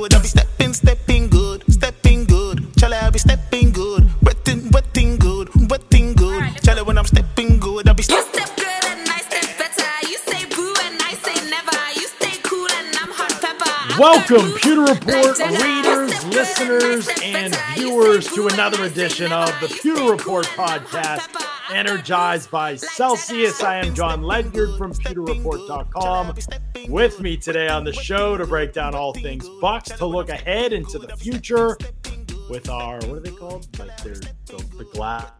good. I be stepping, stepping good, stepping good. Charlie, I be stepping good, wetting, wetting good, wetting good. Charlie, when I'm stepping good, I be You stepping. step good and I step better. You say boo and I say never. You stay cool and I'm hot pepper. I'm Welcome, good Pewter Report like readers, You step good listeners, and I step and better. You viewers to another and I say edition of the You Pewter Report cool and I'm hot podcast, energized by good blue, like Celsius. I am John Ledyard from PewterReport.com. With me today on the show to break down all things Bucs, to look ahead into the future with our what are they called? Like they're the, the glass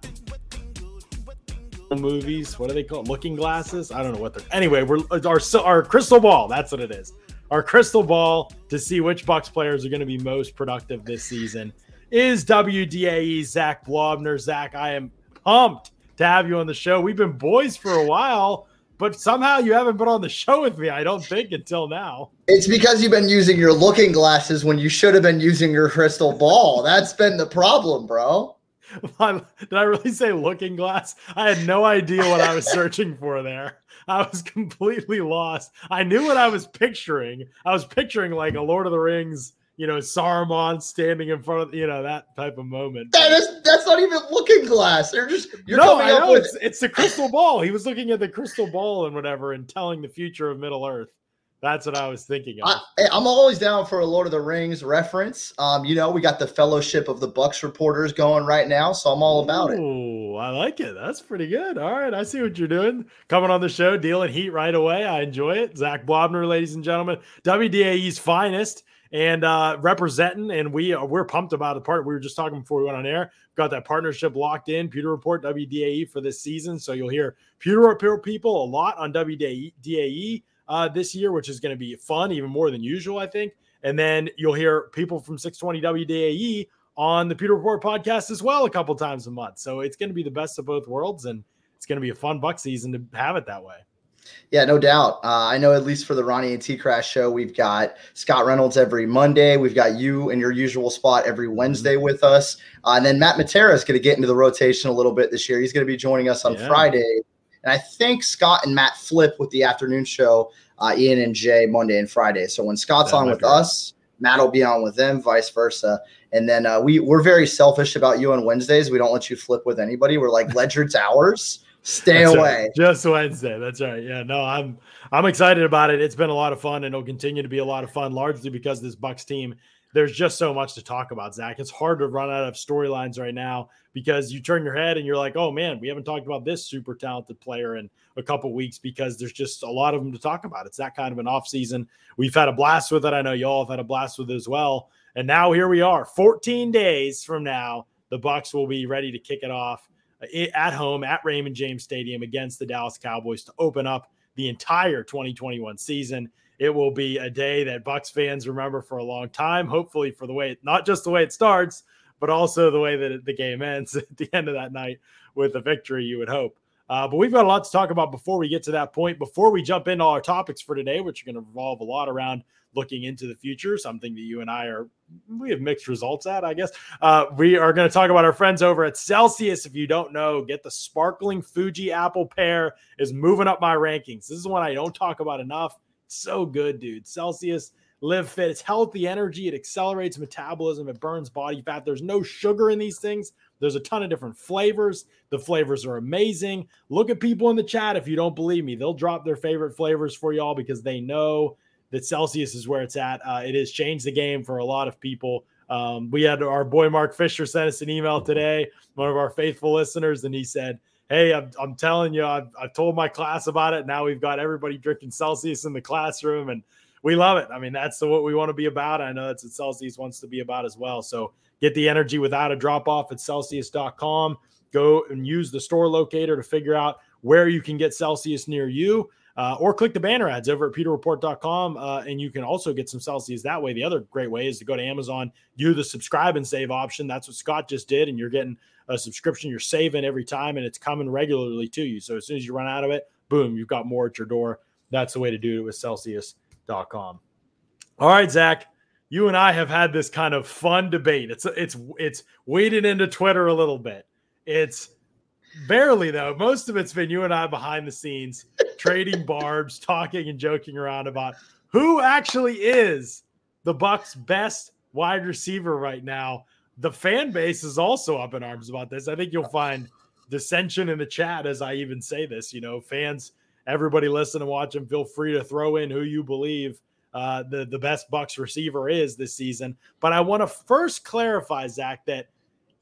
movies. What are they called? Looking glasses? I don't know what they're. Anyway, we're our our crystal ball. That's what it is. Our crystal ball to see which Bucs players are going to be most productive this season is WDAE Zach Blobner. Zach, I am pumped to have you on the show. We've been boys for a while, but somehow you haven't been on the show with me. I don't think until now. It's because you've been using your looking glasses when you should have been using your crystal ball. That's been the problem, bro. Did I really say looking glass? I had no idea what I was searching for there. I was completely lost. I knew what I was picturing. I was picturing like a Lord of the Rings, you know, Saruman standing in front of, you know, that type of moment. That is that's not even looking glass. They're just you're no, coming I up know it's, it's the crystal ball. He was looking at the crystal ball and whatever and telling the future of Middle Earth. That's what I was thinking of. I, I'm always down for a Lord of the Rings reference. Um, you know, we got the Fellowship of the Bucs reporters going right now, so I'm all about it. Ooh, I like it. That's pretty good. All right, I see what you're doing. Coming on the show, dealing heat right away. I enjoy it. Zach Blobner, ladies and gentlemen, WDAE's finest, and uh, representing. And we are we're pumped about the part. We were just talking before we went on air. Got that partnership locked in. Pewter Report WDAE for this season, so you'll hear Pewter Report people a lot on WDAE uh, this year, which is going to be fun, even more than usual, I think. And then you'll hear people from 620 WDAE on the Pewter Report podcast as well a couple times a month. So it's going to be the best of both worlds, and it's going to be a fun buck season to have it that way. Yeah, no doubt. Uh, I know at least for the Ronnie and T Crash show, we've got Scott Reynolds every Monday. We've got you in your usual spot every Wednesday with us. Uh, and then Matt Matera is going to get into the rotation a little bit this year. He's going to be joining us on Yeah. Friday. And I think Scott and Matt flip with the afternoon show, uh, Ian and Jay Monday and Friday. So when Scott's That on with us, Matt will be on with them, vice versa. And then uh, we we're very selfish about you on Wednesdays. We don't let you flip with anybody. We're like Ledger's ours. Stay That's away. right. Just Wednesday. That's right. Yeah, no, I'm I'm excited about it. It's been a lot of fun and it'll continue to be a lot of fun, largely because this Bucs team, there's just so much to talk about, Zach. It's hard to run out of storylines right now because you turn your head and you're like, oh man, we haven't talked about this super talented player in a couple weeks because there's just a lot of them to talk about. It's that kind of an off season. We've had a blast with it. I know y'all have had a blast with it as well. And now here we are, 14 days from now, the Bucs will be ready to kick it off at home at Raymond James Stadium against the Dallas Cowboys to open up the entire 2021 season. It will be a day that Bucs fans remember for a long time. Hopefully, for the way not just the way it starts, but also the way that the game ends at the end of that night with a victory. You would hope. Uh, but we've got a lot to talk about before we get to that point. Before we jump into our topics for today, which are going to revolve a lot around looking into the future, something that you and I are we have mixed results at, I guess. Uh, we are going to talk about our friends over at Celsius. If you don't know, get the sparkling Fuji apple pear is moving up my rankings. This is one I don't talk about enough. So good, dude. Celsius Live Fit. It's healthy energy. It accelerates metabolism. It burns body fat. There's no sugar in these things. There's a ton of different flavors. The flavors are amazing. Look at people in the chat if you don't believe me. They'll drop their favorite flavors for y'all because they know that Celsius is where it's at. Uh, it has changed the game for a lot of people. Um, we had our boy Mark Fisher sent us an email today, one of our faithful listeners, and he said, Hey, I'm, I'm telling you, I've, I've told my class about it. Now we've got everybody drinking Celsius in the classroom, and we love it. I mean, that's what we want to be about. I know that's what Celsius wants to be about as well. So get the energy without a drop off at Celsius.com. Go and use the store locator to figure out where you can get Celsius near you. Uh, or click the banner ads over at pewterreport.com. uh, and you can also get some Celsius that way. The other great way is to go to Amazon, do the subscribe and save option. That's what Scott just did, and you're getting a subscription you're saving every time, and it's coming regularly to you. So as soon as you run out of it, boom, you've got more at your door. That's the way to do it with Celsius.com. All right, Zach, you and I have had this kind of fun debate. It's it's it's waded into Twitter a little bit. It's barely though. Most of it's been you and I behind the scenes trading barbs, talking and joking around about who actually is the Bucs' best wide receiver right now. The fan base is also up in arms about this. I think you'll find dissension in the chat as I even say this. You know, fans, everybody listen and watch them. feel free to throw in who you believe uh, the the best Bucs receiver is this season. But I want to first clarify, Zach, that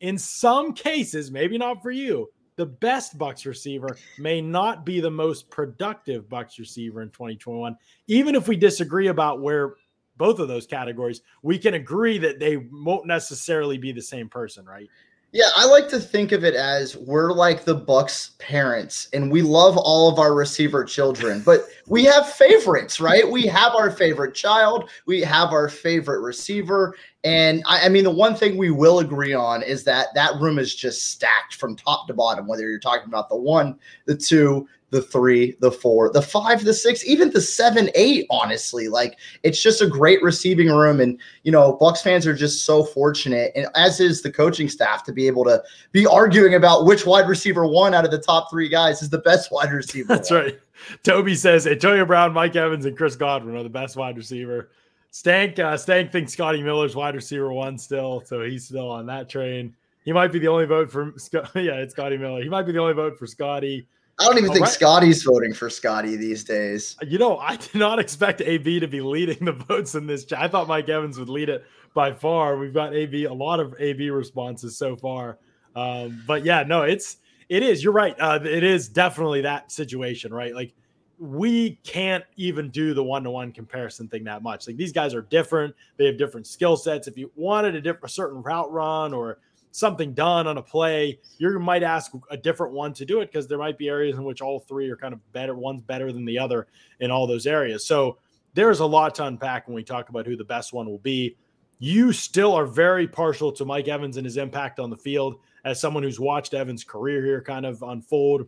in some cases, maybe not for you, the best Bucs receiver may not be the most productive Bucs receiver in 2021. Even if we disagree about where both of those categories, we can agree that they won't necessarily be the same person, right? Yeah, I like to think of it as we're like the Bucs parents and we love all of our receiver children, but we have favorites, right? We have our favorite child, we have our favorite receiver. And I, I, mean, the one thing we will agree on is that that room is just stacked from top to bottom, whether you're talking about the one, the two, the three, the four, the five, the six, even the seven, eight. Honestly, like it's just a great receiving room, and you know, Bucs fans are just so fortunate, and as is the coaching staff, to be able to be arguing about which wide receiver one out of the top three guys is the best wide receiver. That's one. right. Toby says Antonio Brown, Mike Evans, and Chris Godwin are the best wide receiver. Stank, uh, Stank thinks Scotty Miller's wide receiver one still, so he's still on that train. He might be the only vote for yeah, it's Scotty Miller. He might be the only vote for Scotty. I don't even All think right. Scotty's voting for Scotty these days. You know, I did not expect AB to be leading the votes in this chat. I thought Mike Evans would lead it by far. We've got AB, a lot of AB responses so far. Um, but yeah, no, it's it is. You're right. Uh, it is definitely that situation, right? Like we can't even do the one-to-one comparison thing that much. Like these guys are different. They have different skill sets. If you wanted a a certain route run or something done on a play, you might ask a different one to do it because there might be areas in which all three are kind of better. One's better than the other in all those areas. So there's a lot to unpack when we talk about who the best one will be. You still are very partial to Mike Evans and his impact on the field as someone who's watched Evans' career here kind of unfold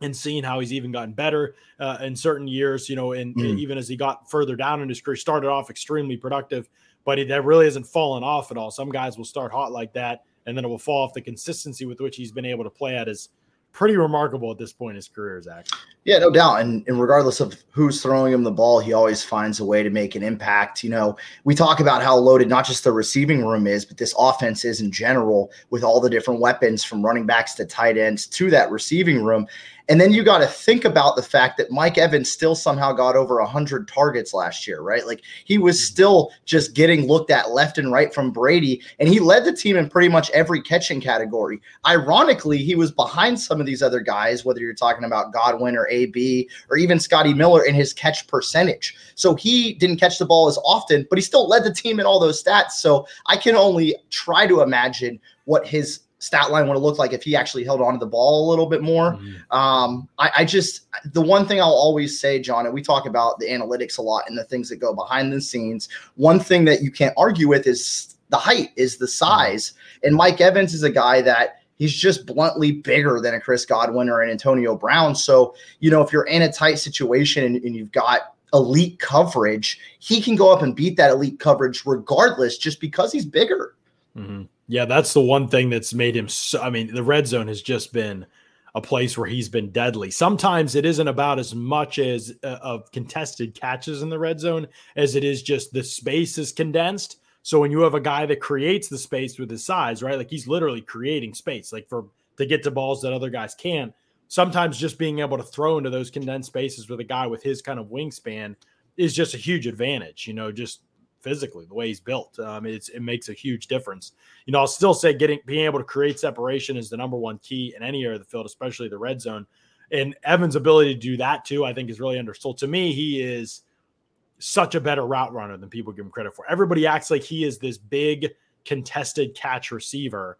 and seeing how he's even gotten better uh, in certain years, you know, and mm. even as he got further down in his career, started off extremely productive, but he, that really hasn't fallen off at all. Some guys will start hot like that and then it will fall off. The consistency with which he's been able to play at is pretty remarkable at this point in his career, Zach. Yeah, no doubt. And, and regardless of who's throwing him the ball, he always finds a way to make an impact. You know, we talk about how loaded not just the receiving room is, but this offense is in general with all the different weapons from running backs to tight ends to that receiving room. And then you got to think about the fact that Mike Evans still somehow got over 100 targets last year, right? Like he was mm-hmm. still just getting looked at left and right from Brady, and he led the team in pretty much every catching category. Ironically, he was behind some of these other guys, whether you're talking about Godwin or AB or even Scotty Miller in his catch percentage. So he didn't catch the ball as often, but he still led the team in all those stats. So I can only try to imagine what his stat line would have looked like if he actually held on to the ball a little bit more. Mm-hmm. Um, I, I, just the one thing I'll always say, John, and we talk about the analytics a lot and the things that go behind the scenes. One thing that you can't argue with is the height, is the size, mm-hmm. and Mike Evans is a guy that. He's just bluntly bigger than a Chris Godwin or an Antonio Brown. So, you know, if you're in a tight situation and, and you've got elite coverage, he can go up and beat that elite coverage regardless, just because he's bigger. Mm-hmm. Yeah, that's the one thing that's made him. So, I mean, the red zone has just been a place where he's been deadly. Sometimes it isn't about as much as uh, of contested catches in the red zone as it is just the space is condensed. So when you have a guy that creates the space with his size, right? Like he's literally creating space, like for to get to balls that other guys can't. Sometimes just being able to throw into those condensed spaces with a guy with his kind of wingspan is just a huge advantage. You know, just physically, the way he's built. Um, it makes a huge difference. You know, I'll still say getting being able to create separation is the number one key in any area of the field, especially the red zone. And Evans' ability to do that too, I think, is really understood. To me, he is such a better route runner than people give him credit for. Everybody acts like he is this big contested catch receiver.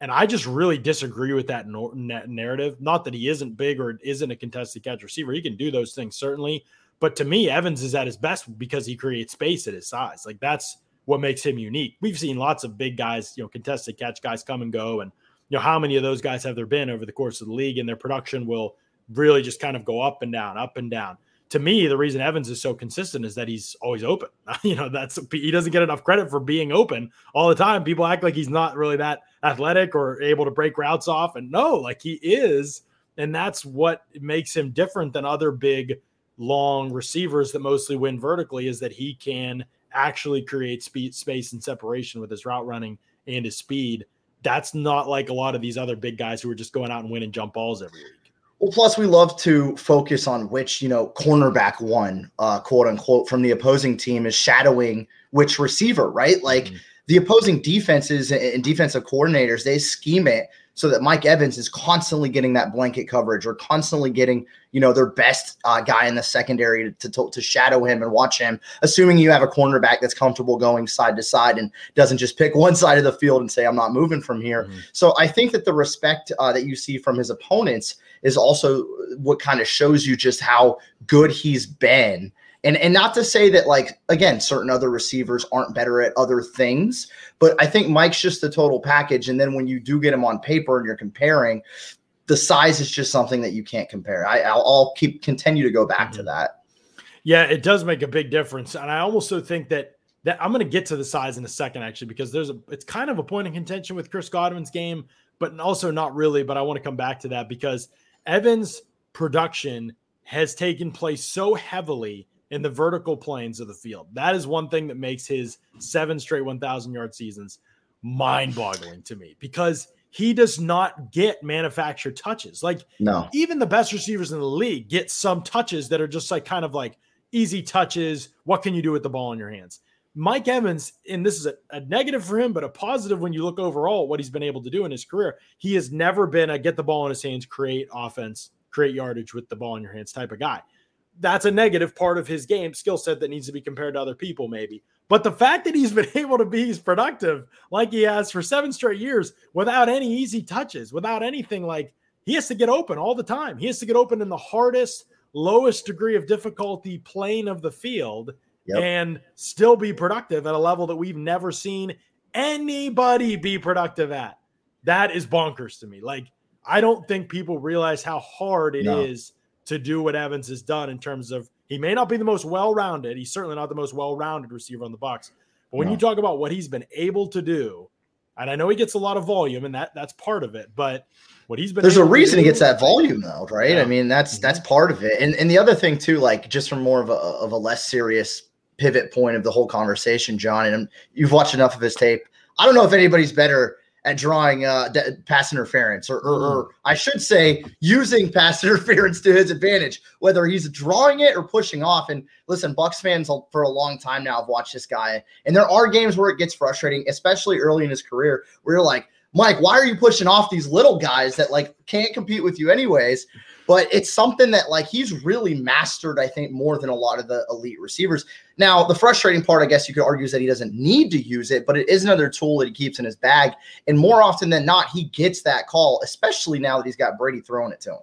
And I just really disagree with that narrative. Not that he isn't big or isn't a contested catch receiver. He can do those things, certainly. But to me, Evans is at his best because he creates space at his size. Like that's what makes him unique. We've seen lots of big guys, you know, contested catch guys come and go. And, you know, how many of those guys have there been over the course of the league? And their production will really just kind of go up and down, up and down. To me, the reason Evans is so consistent is that he's always open. you know, that's he doesn't get enough credit for being open all the time. People act like he's not really that athletic or able to break routes off. And no, like he is. And that's what makes him different than other big long receivers that mostly win vertically is that he can actually create speed, space, and separation with his route running and his speed. That's not like a lot of these other big guys who are just going out and winning jump balls every week. Well, plus we love to focus on which you know cornerback one, uh, quote unquote, from the opposing team is shadowing which receiver, right? Like mm-hmm. the opposing defenses and defensive coordinators, they scheme it so that Mike Evans is constantly getting that blanket coverage or constantly getting, you know, their best uh, guy in the secondary to, to, to, shadow him and watch him, assuming you have a cornerback that's comfortable going side to side and doesn't just pick one side of the field and say, I'm not moving from here. Mm-hmm. So I think that the respect uh, that you see from his opponents is also what kind of shows you just how good he's been. And and not to say that like again certain other receivers aren't better at other things but i think mike's just the total package. And then when you do get him on paper and you're comparing the size is just something that you can't compare. I, will I'll keep continue to go back mm-hmm. to that. Yeah it does make a big difference. And i also think that that i'm going to get to the size in a second actually because there's a it's kind of a point of contention with chris godwin's game but also not really but i want to come back to that because evans production has taken place so heavily in the vertical planes of the field. That is one thing that makes his seven straight 1,000 yard seasons mind boggling to me because he does not get manufactured touches. Like, no, even the best receivers in the league get some touches that are just like kind of like easy touches. What can you do with the ball in your hands? Mike Evans, and this is a, a, negative for him, but a positive when you look overall what he's been able to do in his career. He has never been a get the ball in his hands, create offense, create yardage with the ball in your hands type of guy that's a negative part of his game skill set that needs to be compared to other people, maybe. But the fact that he's been able to be as productive like he has for seven straight years without any easy touches, without anything like he has to get open all the time. He has to get open in the hardest, lowest degree of difficulty plane of the field yep. and still be productive at a level that we've never seen anybody be productive at. That is bonkers to me. Like, I don't think people realize how hard it no. is to do what Evans has done in terms of he may not be the most well-rounded. He's certainly not the most well-rounded receiver on the Bucs. But when no. you talk about what he's been able to do, and I know he gets a lot of volume, and that that's part of it, but what he's been there's a reason do, he gets that volume though, right? Yeah. I mean, that's mm-hmm. that's part of it. And and the other thing too, like just from more of a of a less serious pivot point of the whole conversation, John, and you've watched enough of his tape. I don't know if anybody's better at drawing uh, pass interference, or, or, or, mm. I should say, using pass interference to his advantage, whether he's drawing it or pushing off. And listen, Bucs fans for a long time now have watched this guy, and there are games where it gets frustrating, especially early in his career, where you're like, Mike, why are you pushing off these little guys that like can't compete with you anyways? But it's something that like he's really mastered, I think, more than a lot of the elite receivers. Now, the frustrating part, I guess you could argue, is that he doesn't need to use it, but it is another tool that he keeps in his bag. And more often than not, he gets that call, especially now that he's got Brady throwing it to him.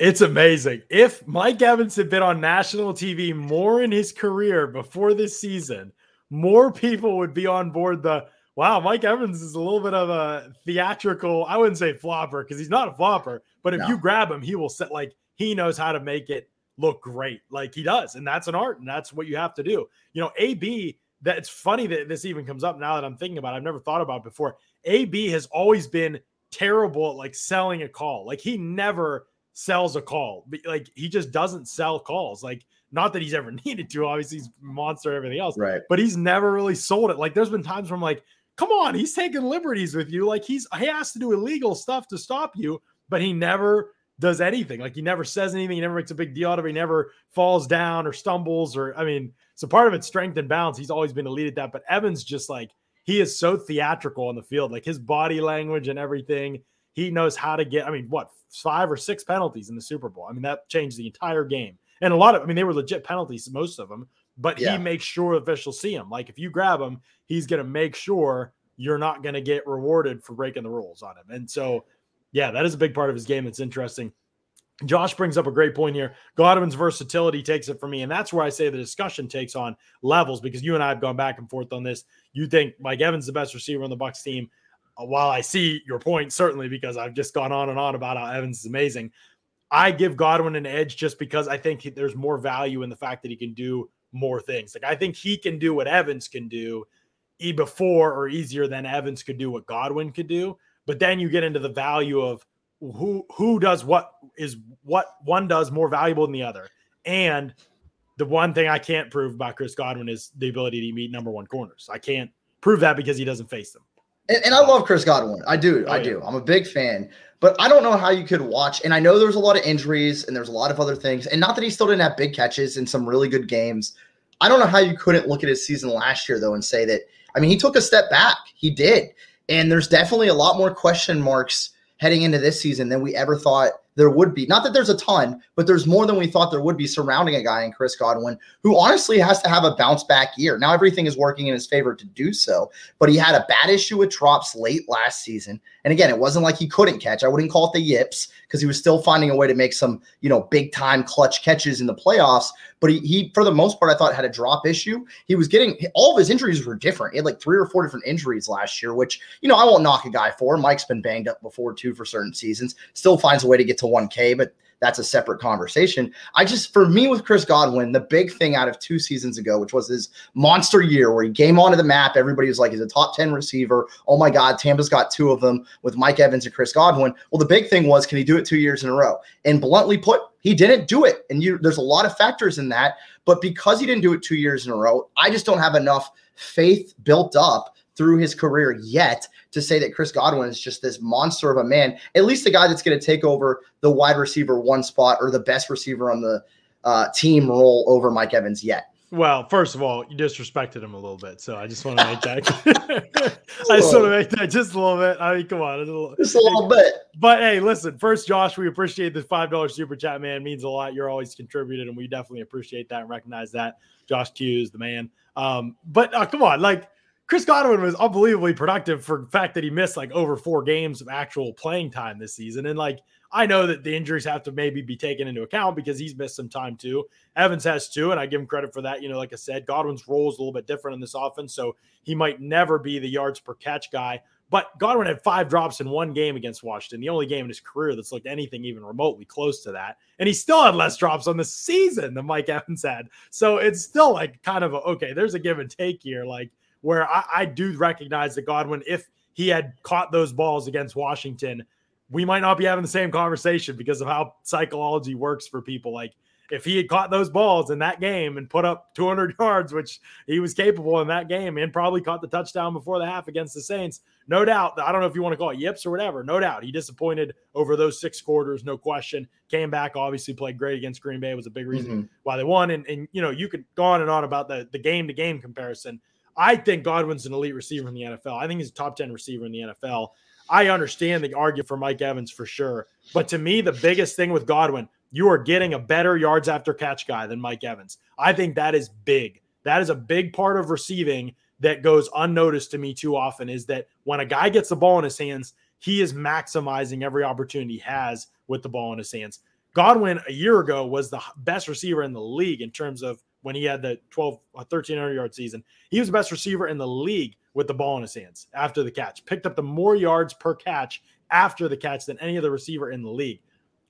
It's amazing. If Mike Evans had been on national TV more in his career before this season, more people would be on board the wow, Mike Evans is a little bit of a theatrical, I wouldn't say flopper because he's not a flopper, but if no. you grab him, he will set like he knows how to make it look great, like he does. And that's an art, and that's what you have to do. You know, AB, that it's funny that this even comes up now that I'm thinking about it. I've never thought about before. AB has always been terrible at like selling a call. Like he never sells a call. Like he just doesn't sell calls. Like not that he's ever needed to. Obviously, he's monster everything else. Right. But he's never really sold it. Like there's been times where I'm like, come on, he's taking liberties with you. Like he's he has to do illegal stuff to stop you, but he never does anything. Like he never says anything. He never makes a big deal out of it. He never falls down or stumbles or I mean, so part of it's strength and balance. He's always been elite at that. But Evans just like he is so theatrical on the field, like his body language and everything. He knows how to get. I mean, what five or six penalties in the Super Bowl? I mean, that changed the entire game. And a lot of, I mean, they were legit penalties, most of them but yeah. he makes sure officials see him. Like if you grab him, he's going to make sure you're not going to get rewarded for breaking the rules on him. And so, yeah, that is a big part of his game. That's interesting. Josh brings up a great point here. Godwin's versatility takes it for me. And that's where I say the discussion takes on levels because you and I have gone back and forth on this. You think Mike Evans is the best receiver on the Bucs team. Uh, while I see your point, certainly because I've just gone on and on about how Evans is amazing, I give Godwin an edge just because I think there's more value in the fact that he can do more things. Like I think he can do what Evans can do e before or easier than Evans could do what Godwin could do. But then you get into the value of who who does what is what one does more valuable than the other. And the one thing I can't prove about Chris Godwin is the ability to meet number one corners. I can't prove that because he doesn't face them. And, and I love Chris Godwin. I do. Oh, I yeah. do. I'm a big fan. But I don't know how you could watch. And I know there's a lot of injuries and there's a lot of other things. And not that he still didn't have big catches in some really good games. I don't know how you couldn't look at his season last year, though, and say that, I mean, he took a step back. He did. And there's definitely a lot more question marks heading into this season than we ever thought there would be. Not that there's a ton, but there's more than we thought there would be surrounding a guy in Chris Godwin who honestly has to have a bounce back year. Now everything is working in his favor to do so, but he had a bad issue with drops late last season. And again, it wasn't like he couldn't catch. I wouldn't call it the yips because he was still finding a way to make some, you know, big time clutch catches in the playoffs. But he, he, for the most part, I thought had a drop issue. He was getting all of his injuries were different. He had like three or four different injuries last year, which, you know, I won't knock a guy for. Mike's been banged up before too for certain seasons, still finds a way to get to 1K, but that's a separate conversation. I just, for me with Chris Godwin, the big thing out of two seasons ago, which was his monster year where he came onto the map, everybody was like, he's a top 10 receiver. Oh my God, Tampa's got two of them with Mike Evans and Chris Godwin. Well, the big thing was, can he do it two years in a row? And bluntly put, he didn't do it. And you, there's a lot of factors in that. But because he didn't do it two years in a row, I just don't have enough faith built up through his career yet to say that Chris Godwin is just this monster of a man, at least the guy that's going to take over the wide receiver one spot or the best receiver on the uh, team role over Mike Evans yet. Well, first of all, you disrespected him a little bit, so I just want to make that. I just want to make that just a little bit. I mean, come on, it's a little, Just a little bit. But hey, listen, first, Josh, we appreciate the five dollar super chat, man. It means a lot. You're always contributed, and we definitely appreciate that and recognize that. Josh Q is the man. Um, but uh, come on, like Chris Godwin was unbelievably productive for the fact that he missed like over four games of actual playing time this season, and like I know that the injuries have to maybe be taken into account because he's missed some time too. Evans has too, and I give him credit for that. You know, like I said, Godwin's role is a little bit different in this offense, so he might never be the yards per catch guy. But Godwin had five drops in one game against Washington, the only game in his career that's looked anything even remotely close to that. And he still had less drops on the season than Mike Evans had. So it's still like kind of a, okay, there's a give and take here, like where I, I do recognize that Godwin, if he had caught those balls against Washington, we might not be having the same conversation because of how psychology works for people. Like if he had caught those balls in that game and put up 200 yards, which he was capable in that game, and probably caught the touchdown before the half against the Saints, no doubt. I don't know if you want to call it yips or whatever. No doubt, he disappointed over those six quarters, no question. Came back, obviously played great against Green Bay. Was a big reason Mhm. why they won. And and you know you could go on and on about the the game to game comparison. I think Godwin's an elite receiver in the NFL. I think he's a top 10 receiver in the NFL. I understand the argument for Mike Evans for sure. But to me, the biggest thing with Godwin, you are getting a better yards after catch guy than Mike Evans. I think that is big. That is a big part of receiving that goes unnoticed to me too often is that when a guy gets the ball in his hands, he is maximizing every opportunity he has with the ball in his hands. Godwin a year ago was the best receiver in the league in terms of when he had the 12 uh, 1300 yard season. He was the best receiver in the league with the ball in his hands after the catch. Picked up the more yards per catch after the catch than any other receiver in the league.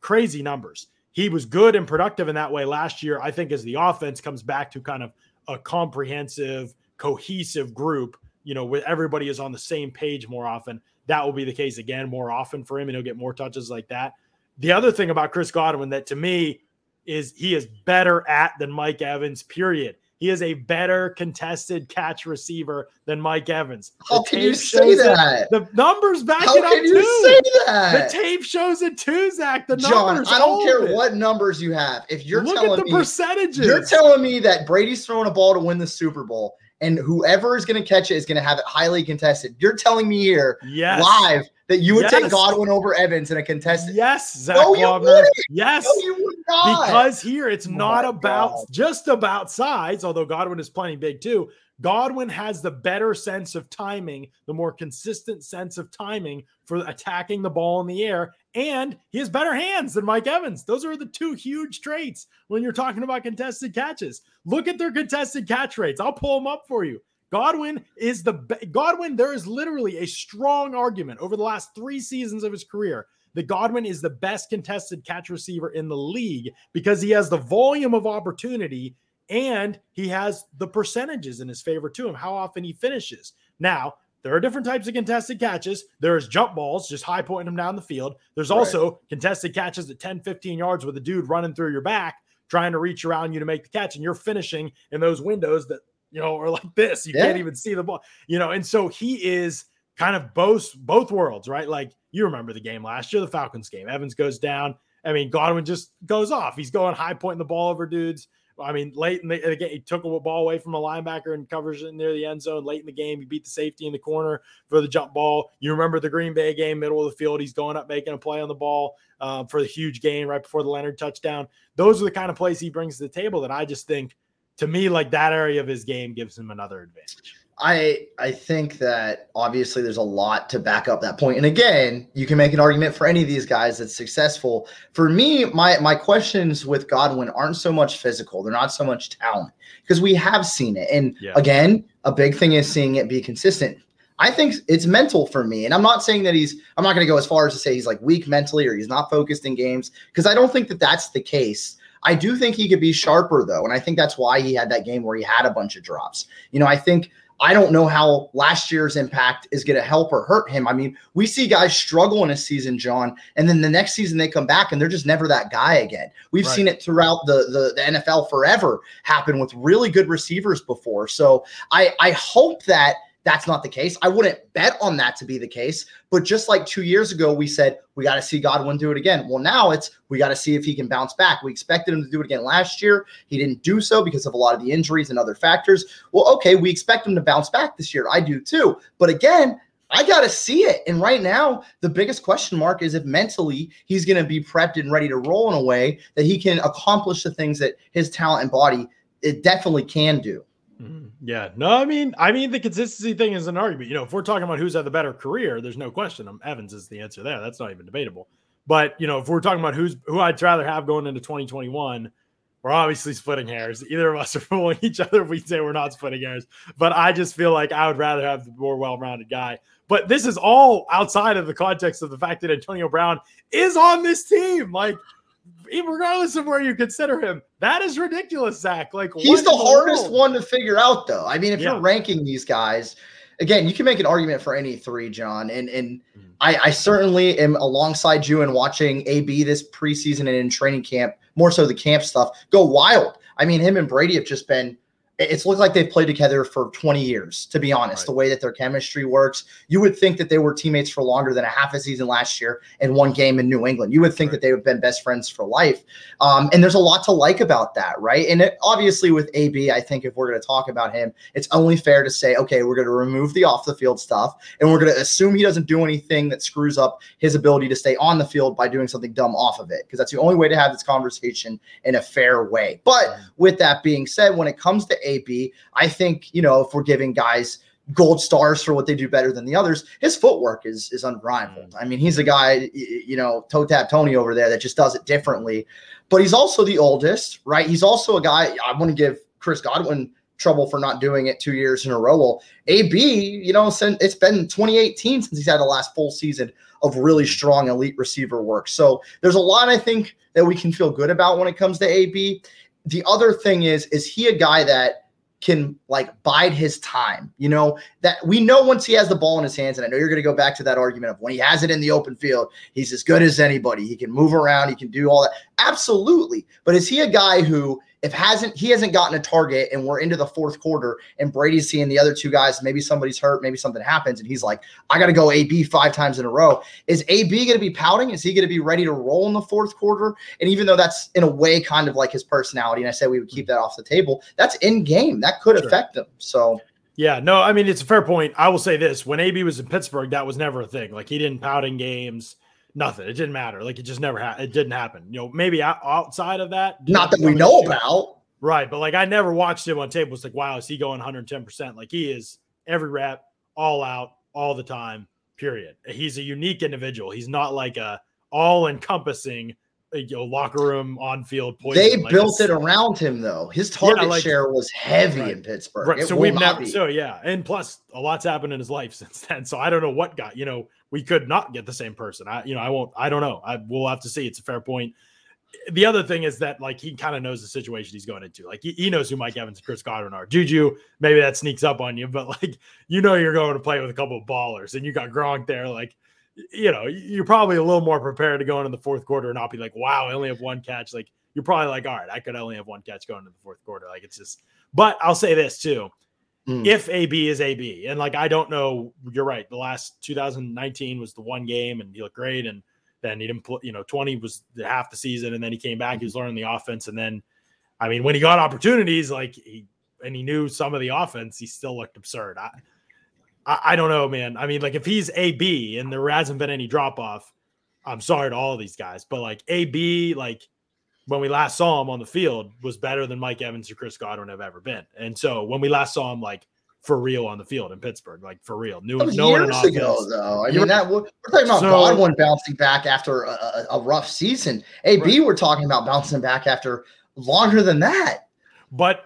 Crazy numbers. He was good and productive in that way last year. I think as the offense comes back to kind of a comprehensive, cohesive group, you know, where everybody is on the same page more often, that will be the case again more often for him, and he'll get more touches like that. The other thing about Chris Godwin that to me is he is better at than Mike Evans, period. He is a better contested catch receiver than Mike Evans. The How can you say shows it. that? The numbers back How it up can you too. say the tape shows it too, Zach. The John, numbers. I don't care it. what numbers you have. If you're Look telling at the me percentages. You're telling me that Brady's throwing a ball to win the Super Bowl, and whoever is going to catch it is going to have it highly contested. You're telling me here yes. live that you would Yes. take Godwin over Evans in a contested. Yes, Zach No, Yes. No, because here it's not my about God. just about size, although Godwin is playing big too. Godwin has the better sense of timing, the more consistent sense of timing for attacking the ball in the air, and he has better hands than Mike Evans. Those are the two huge traits when you're talking about contested catches. Look at their contested catch rates. I'll pull them up for you. Godwin is the Godwin. There is literally a strong argument over the last three seasons of his career that Godwin is the best contested catch receiver in the league because he has the volume of opportunity and he has the percentages in his favor to him, how often he finishes. Now, there are different types of contested catches. There's jump balls, just high pointing them down the field. There's Right. also contested catches at 10, 15 yards with a dude running through your back. trying to reach around you to make the catch, and you're finishing in those windows that you know are like this. You Yeah. can't even see the ball, you know. And so he is kind of both both worlds, right? Like you remember the game last year, the Falcons game. Evans goes down. I mean, Godwin just goes off. He's going high pointing the ball over dudes. I mean, late in the, the game, he took a ball away from a linebacker and covers it near the end zone. Late in the game, he beat the safety in the corner for the jump ball. You remember the Green Bay game, middle of the field. He's going up, making a play on the ball uh, for the huge gain right before the Leonard touchdown. Those are the kind of plays he brings to the table that I just think, to me, like that area of his game gives him another advantage. I I think that obviously there's a lot to back up that point. And again, you can make an argument for any of these guys that's successful. For me, my my questions with Godwin aren't so much physical. They're not so much talent because we have seen it. And Yeah. again, a big thing is seeing it be consistent. I think it's mental for me. And I'm not saying that he's I'm not going to go as far as to say he's like weak mentally or he's not focused in games because I don't think that that's the case. I do think he could be sharper though, and I think that's why he had that game where he had a bunch of drops. You know, I think I don't know how last year's impact is going to help or hurt him. I mean, we see guys struggle in a season, John, and then the next season they come back and they're just never that guy again. We've Right. seen it throughout the, the the NFL forever happen with really good receivers before. So I I hope that that's not the case. I wouldn't bet on that to be the case. But just like two years ago, we said we got to see Godwin do it again. Well, now it's we got to see if he can bounce back. We expected him to do it again last year. He didn't do so because of a lot of the injuries and other factors. Well, okay, we expect him to bounce back this year. I do too. But again, I got to see it. And right now, the biggest question mark is if mentally he's going to be prepped and ready to roll in a way that he can accomplish the things that his talent and body it definitely can do. Mhm. Yeah, no, I mean, I mean, the consistency thing is an argument. You know, if we're talking about who's had the better career, there's no question. Um, Evans is the answer there. That's not even debatable. But you know, if we're talking about who's who I'd rather have going into 2021, we're obviously splitting hairs. Either of us are fooling each other we say we're not splitting hairs. But I just feel like I would rather have the more well-rounded guy. But this is all outside of the context of the fact that Antonio Brown is on this team. Like, regardless of where you consider him, that is ridiculous, Zach. Like, He's what the hardest world? one to figure out, though. I mean, if Yeah. you're ranking these guys, again, you can make an argument for any three, John. And and Mhm. I, I certainly am alongside you in watching AB this preseason and in training camp, more so the camp stuff, go wild. I mean, him and Brady have just been. It's looked like they've played together for 20 years, to be honest. Right. The way that their chemistry works, you would think that they were teammates for longer than a half a season last year and one game in New England. You would think Right. that they would have been best friends for life. Um, and there's a lot to like about that, right? And it, obviously, with AB, I think if we're going to talk about him, it's only fair to say, okay, we're going to remove the off the field stuff and we're going to assume he doesn't do anything that screws up his ability to stay on the field by doing something dumb off of it, because that's the only way to have this conversation in a fair way. But with that being said, when it comes to AB, I think, you know, if we're giving guys, gold stars for what they do better than the others. His footwork is is unrivaled. Mm. I mean, he's a guy, you know, toe tap Tony over there that just does it differently. But he's also the oldest, right? He's also a guy. I want to give Chris Godwin trouble for not doing it two years in a row. Well, AB, you know, since it's been 2018 since he's had the last full season of really strong elite receiver work. So there's a lot I think that we can feel good about when it comes to AB. The other thing is, is he a guy that can like bide his time. You know, that we know once he has the ball in his hands, and I know you're going to go back to that argument of when he has it in the open field, he's as good as anybody. He can move around, he can do all that. Absolutely. But is he a guy who, if hasn't he hasn't gotten a target and we're into the fourth quarter and Brady's seeing the other two guys, maybe somebody's hurt, maybe something happens, and he's like, I got to go AB five times in a row. Is AB going to be pouting? Is he going to be ready to roll in the fourth quarter? And even though that's in a way kind of like his personality, and I said we would keep that off the table, that's in game. That could Sure. affect him. So Yeah, no, I mean it's a fair point. I will say this: when AB was in Pittsburgh, that was never a thing. Like he didn't pout in games, nothing. It didn't matter. Like it just never ha- it didn't happen. You know, maybe outside of that, not that we know about. right? But like I never watched him on tape. Was like, wow, is he going 110? percent Like he is every rep, all out, all the time. Period. He's a unique individual. He's not like a all encompassing. You know, locker room on field poison. They Like, built it around him though. His target like- share was heavy Right. in Pittsburgh. Right. It So we've never, be. so yeah. And plus, a lot's happened in his life since then. So I don't know what got, you know, we could not get the same person. I, you know, I won't, I don't know. I we'll have to see. It's a fair point. The other thing is that, like, he kind of knows the situation he's going into. Like, he, he knows who Mike Evans and Chris Godwin are. Juju, maybe that sneaks up on you, but like, you know, you're going to play with a couple of ballers and you got Gronk there. Like, you know, you're probably a little more prepared to go into the fourth quarter and not be like, wow, I only have one catch. Like, you're probably like, all right, I could only have one catch going into the fourth quarter. Like it's just. But I'll say this too: Mm. if AB is AB, and like I don't know, you're right. The last 2019 was the one game, and he looked great, and then he didn't. put You know, 20 was the half the season, and then he came back. He was learning the offense, and then, I mean, when he got opportunities, like he and he knew some of the offense, he still looked absurd. I, I, I don't know, man. I mean, like if he's AB and there hasn't been any drop off, I'm sorry to all of these guys, but like AB, like when we last saw him on the field, was better than Mike Evans or Chris Godwin have ever been. And so when we last saw him, like for real on the field in Pittsburgh, like for real, new That was no years ago, though. I mean, that we're we're talking about So- Godwin bouncing back after a, a, a rough season. AB, we're talking about bouncing back after longer than that. But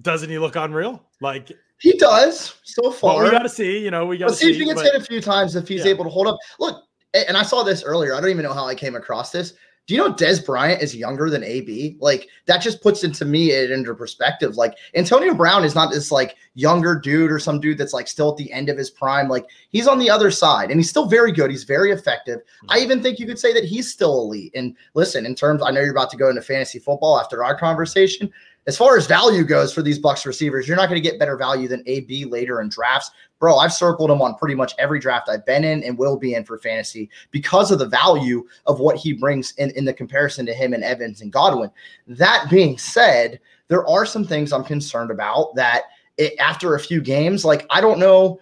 doesn't he look unreal? Like, He does so well, far. we got to see. You know, we got to Let's see if he gets but- hit a few times. If he's Yeah. able to hold up. Look, and I saw this earlier. I don't even know how I came across this. Do you know Dez Bryant is younger than AB? Like that just puts into me it into perspective. Like Antonio Brown is not this like younger dude or some dude that's like still at the end of his prime. Like he's on the other side and he's still very good. He's very effective. I mm-hmm. even think you could say that he's still elite. And listen, in terms, I know you're about to go into fantasy football after our conversation. As far as value goes for these Bucs receivers, you're not going to get better value than AB later in drafts. Bro, I've circled him on pretty much every draft I've been in and will be in for fantasy because of the value of what he brings in, in the comparison to him and Evans and Godwin. That being said, there are some things I'm concerned about that it, after a few games, like I don't know.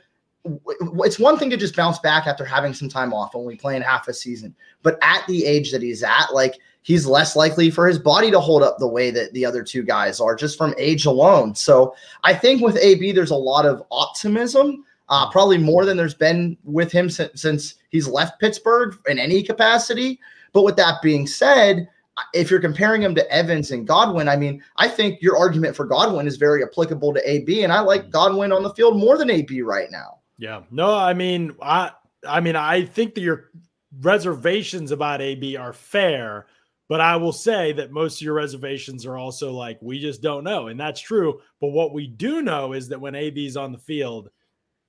It's one thing to just bounce back after having some time off, only playing half a season. But at the age that he's at, like he's less likely for his body to hold up the way that the other two guys are just from age alone. So I think with AB, there's a lot of optimism, uh, probably more than there's been with him since, since he's left Pittsburgh in any capacity. But with that being said, if you're comparing him to Evans and Godwin, I mean, I think your argument for Godwin is very applicable to AB, and I like Godwin on the field more than AB right now. Yeah. No, I mean, I I mean, I think that your reservations about AB are fair, but I will say that most of your reservations are also like we just don't know, and that's true. But what we do know is that when AB's on the field,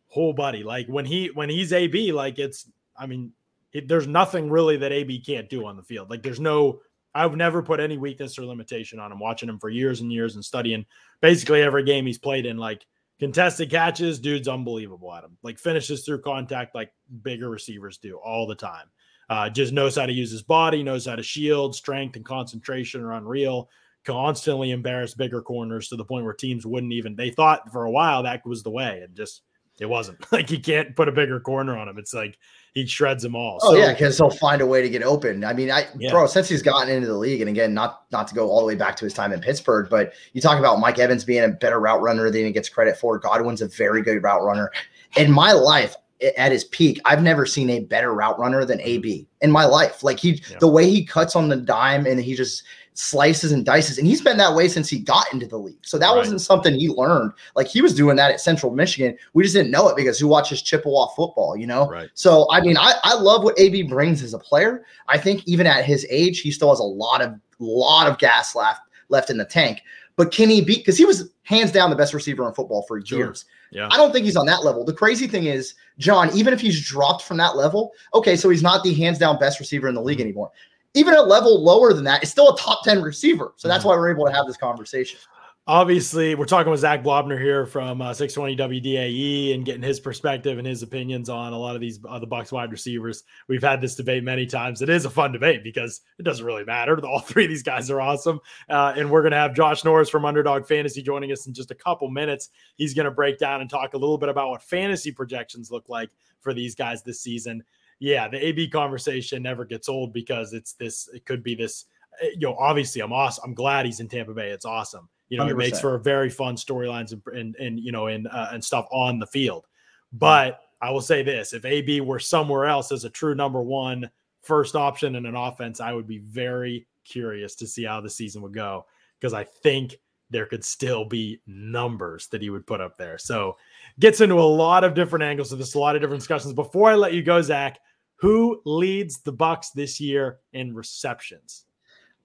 whole buddy, like when he when he's AB, like it's I mean, it, there's nothing really that AB can't do on the field. Like there's no I've never put any weakness or limitation on him watching him for years and years and studying basically every game he's played in like contested catches, dude's unbelievable at him. Like finishes through contact like bigger receivers do all the time. Uh, just knows how to use his body, knows how to shield, strength and concentration are unreal. Constantly embarrass bigger corners to the point where teams wouldn't even. They thought for a while that was the way, and just it wasn't. Like you can't put a bigger corner on him. It's like he shreds them all. Oh So, yeah, because he'll find a way to get open. I mean, I Yeah. bro, since he's gotten into the league, and again, not not to go all the way back to his time in Pittsburgh, but you talk about Mike Evans being a better route runner than he gets credit for. Godwin's a very good route runner. In my life, at his peak, I've never seen a better route runner than mm-hmm. AB in my life. Like he, Yeah. the way he cuts on the dime and he just slices and dices, and he's been that way since he got into the league. So that Right. wasn't something he learned. Like he was doing that at Central Michigan. We just didn't know it because who watches Chippewa football? You know. right. So I mean, I, I love what AB brings as a player. I think even at his age, he still has a lot of lot of gas left left in the tank. But can he beat? Because he was hands down the best receiver in football for Sure. Yeah. I don't think he's on that level. The crazy thing is, John, even if he's dropped from that level, okay, so he's not the hands down best receiver in the league anymore. Even a level lower than that, it's still a top 10 receiver. So that's Mhm. why we're able to have this conversation. Obviously we're talking with Zach Blobner here from uh, 620 WDAE and getting his perspective and his opinions on a lot of these uh, the Bucs wide receivers. We've had this debate many times. It is a fun debate because it doesn't really matter. All three of these guys are awesome, uh, and we're going to have Josh Norris from Underdog Fantasy joining us in just a couple minutes. He's going to break down and talk a little bit about what fantasy projections look like for these guys this season. Yeah, the AB conversation never gets old because it's this. It could be this. uh, You know, obviously, I'm awesome. I'm glad he's in Tampa Bay. It's awesome. You know, it makes 100%. for very fun storylines and, and and you know and uh, and stuff on the field. But I will say this: if AB were somewhere else as a true number one first option in an offense, I would be very curious to see how the season would go because I think there could still be numbers that he would put up there. So gets into a lot of different angles of this, a lot of different discussions. Before I let you go, Zach, who leads the Bucs this year in receptions?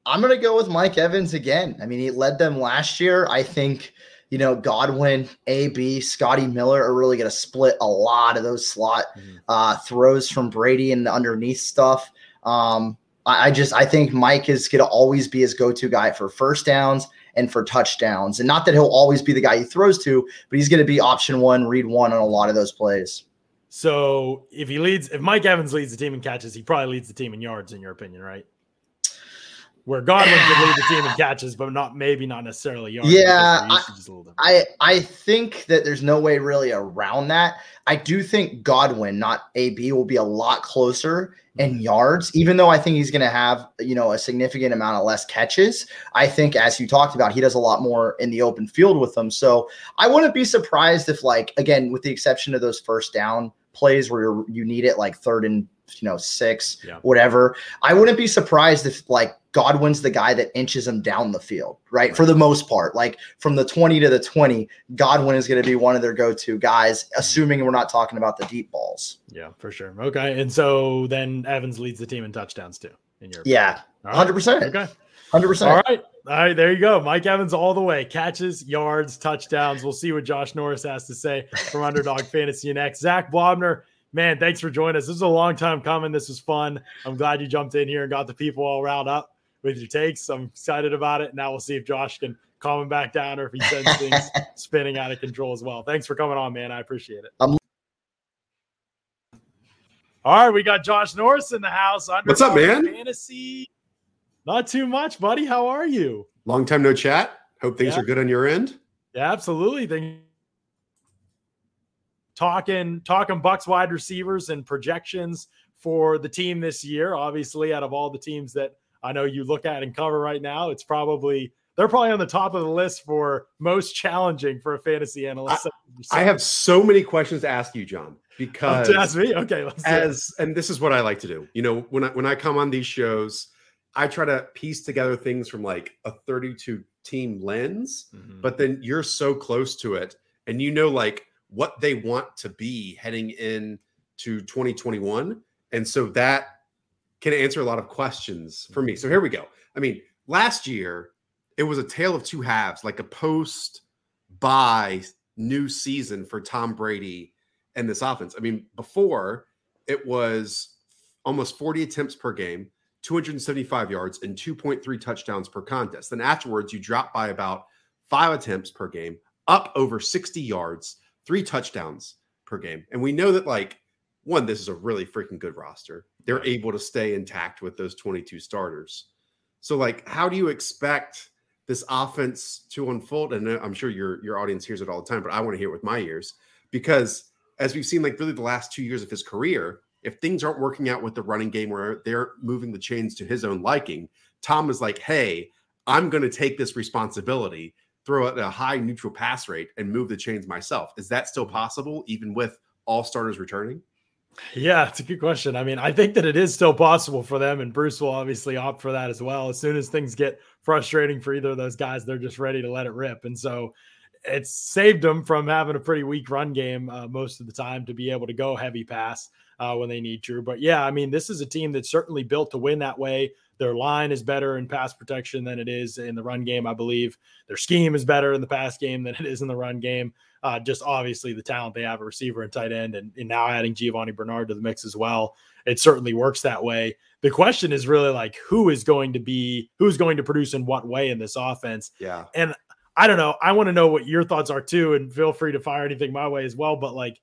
I'm going to go with Mike Evans again. I mean, he led them last year. I think, you know, Godwin, AB, Scotty Miller are really going to split a lot of those slot Mhm. uh, throws from Brady and the underneath stuff. Um, I, I just I think Mike is going to always be his go-to guy for first downs and for touchdowns, and not that he'll always be the guy he throws to, but he's going to be option one, read one on a lot of those plays. So if he leads, if Mike Evans leads the team in catches, he probably leads the team in yards, in your opinion, right? Where Godwin could lead the team in catches, but not maybe not necessarily yards. Yeah, because the usage is a little different. I I think that there's no way really around that. I do think Godwin, not AB, will be a lot closer in mm-hmm. yards, even though I think he's going to have you know a significant amount of less catches. I think, as you talked about, he does a lot more in the open field with them. So I wouldn't be surprised if, like, again, with the exception of those first down plays where you're, you need it like third and you know six, Yeah. whatever. I wouldn't be surprised if like Godwin's the guy that inches him down the field, right? For the most part, like from the 20 to the 20, Godwin is going to be one of their go to guys, assuming we're not talking about the deep balls. Yeah, for sure. Okay, and so then Evans leads the team in touchdowns too. In your Yeah, right. 100%. Okay. 100%. All right. All right. There you go. Mike Evans all the way. Catches, yards, touchdowns. We'll see what Josh Norris has to say from Underdog Fantasy next. Zach Blobner, man, thanks for joining us. This is a long time coming. This was fun. I'm glad you jumped in here and got the people all riled up with your takes. I'm excited about it. Now we'll see if Josh can calm him back down or if he sends things spinning out of control as well. Thanks for coming on, man. I appreciate it. I'm- all right, we got Josh Norris in the house. What's up, man? Fantasy. Not too much, buddy. How are you? Long time no chat. Hope things Yeah. are good on your end. Yeah, absolutely. Then talking talking Bucs wide receivers and projections for the team this year. Obviously, out of all the teams that I know you look at and cover right now, it's probably they're probably on the top of the list for most challenging for a fantasy analyst. I have so many questions to ask you, John, Oh, because to ask me. Okay, let's as and this is what I like to do. You know, when I when I come on these shows, I try to piece together things from like a 32 team lens, Mhm. but then you're so close to it and you know like what they want to be heading in to 2021. And so that can answer a lot of questions for me. So here we go. I mean, last year it was a tale of two halves, like a post by new season for Tom Brady and this offense. I mean, before it was almost 40 attempts per game, 275 yards, and 2.3 touchdowns per contest. Then afterwards, you drop by about five attempts per game, up over 60 yards, three touchdowns per game. And we know that, like, one, this is a really freaking good roster. They're able to stay intact with those 22 starters. So, like, how do you expect this offense to unfold? And uh, I'm sure your your audience hears it all the time, but I want to hear it with my ears because as we've seen, like really the last two years of his career, if things aren't working out with the running game where they're moving the chains to his own liking, Tom is like, hey, I'm going to take this responsibility, throw at a high neutral pass rate, and move the chains myself. Is that still possible, even with all starters returning? Yeah, it's a good question. I mean, I think that it is still possible for them, and Bruce will obviously opt for that as well. As soon as things get frustrating for either of those guys, they're just ready to let it rip. And so it's saved them from having a pretty weak run game uh, most of the time to be able to go heavy pass uh, when they need to. But yeah, I mean, this is a team that's certainly built to win that way. Their line is better in pass protection than it is in the run game, I believe. Their scheme is better in the pass game than it is in the run game. Uh, just obviously the talent they have a receiver and tight end, and, and now adding Giovani Bernard to the mix as well. It certainly works that way. The question is really like who is going to be who's going to produce in what way in this offense. Yeah. And I don't know. I want to know what your thoughts are too, and feel free to fire anything my way as well. But like,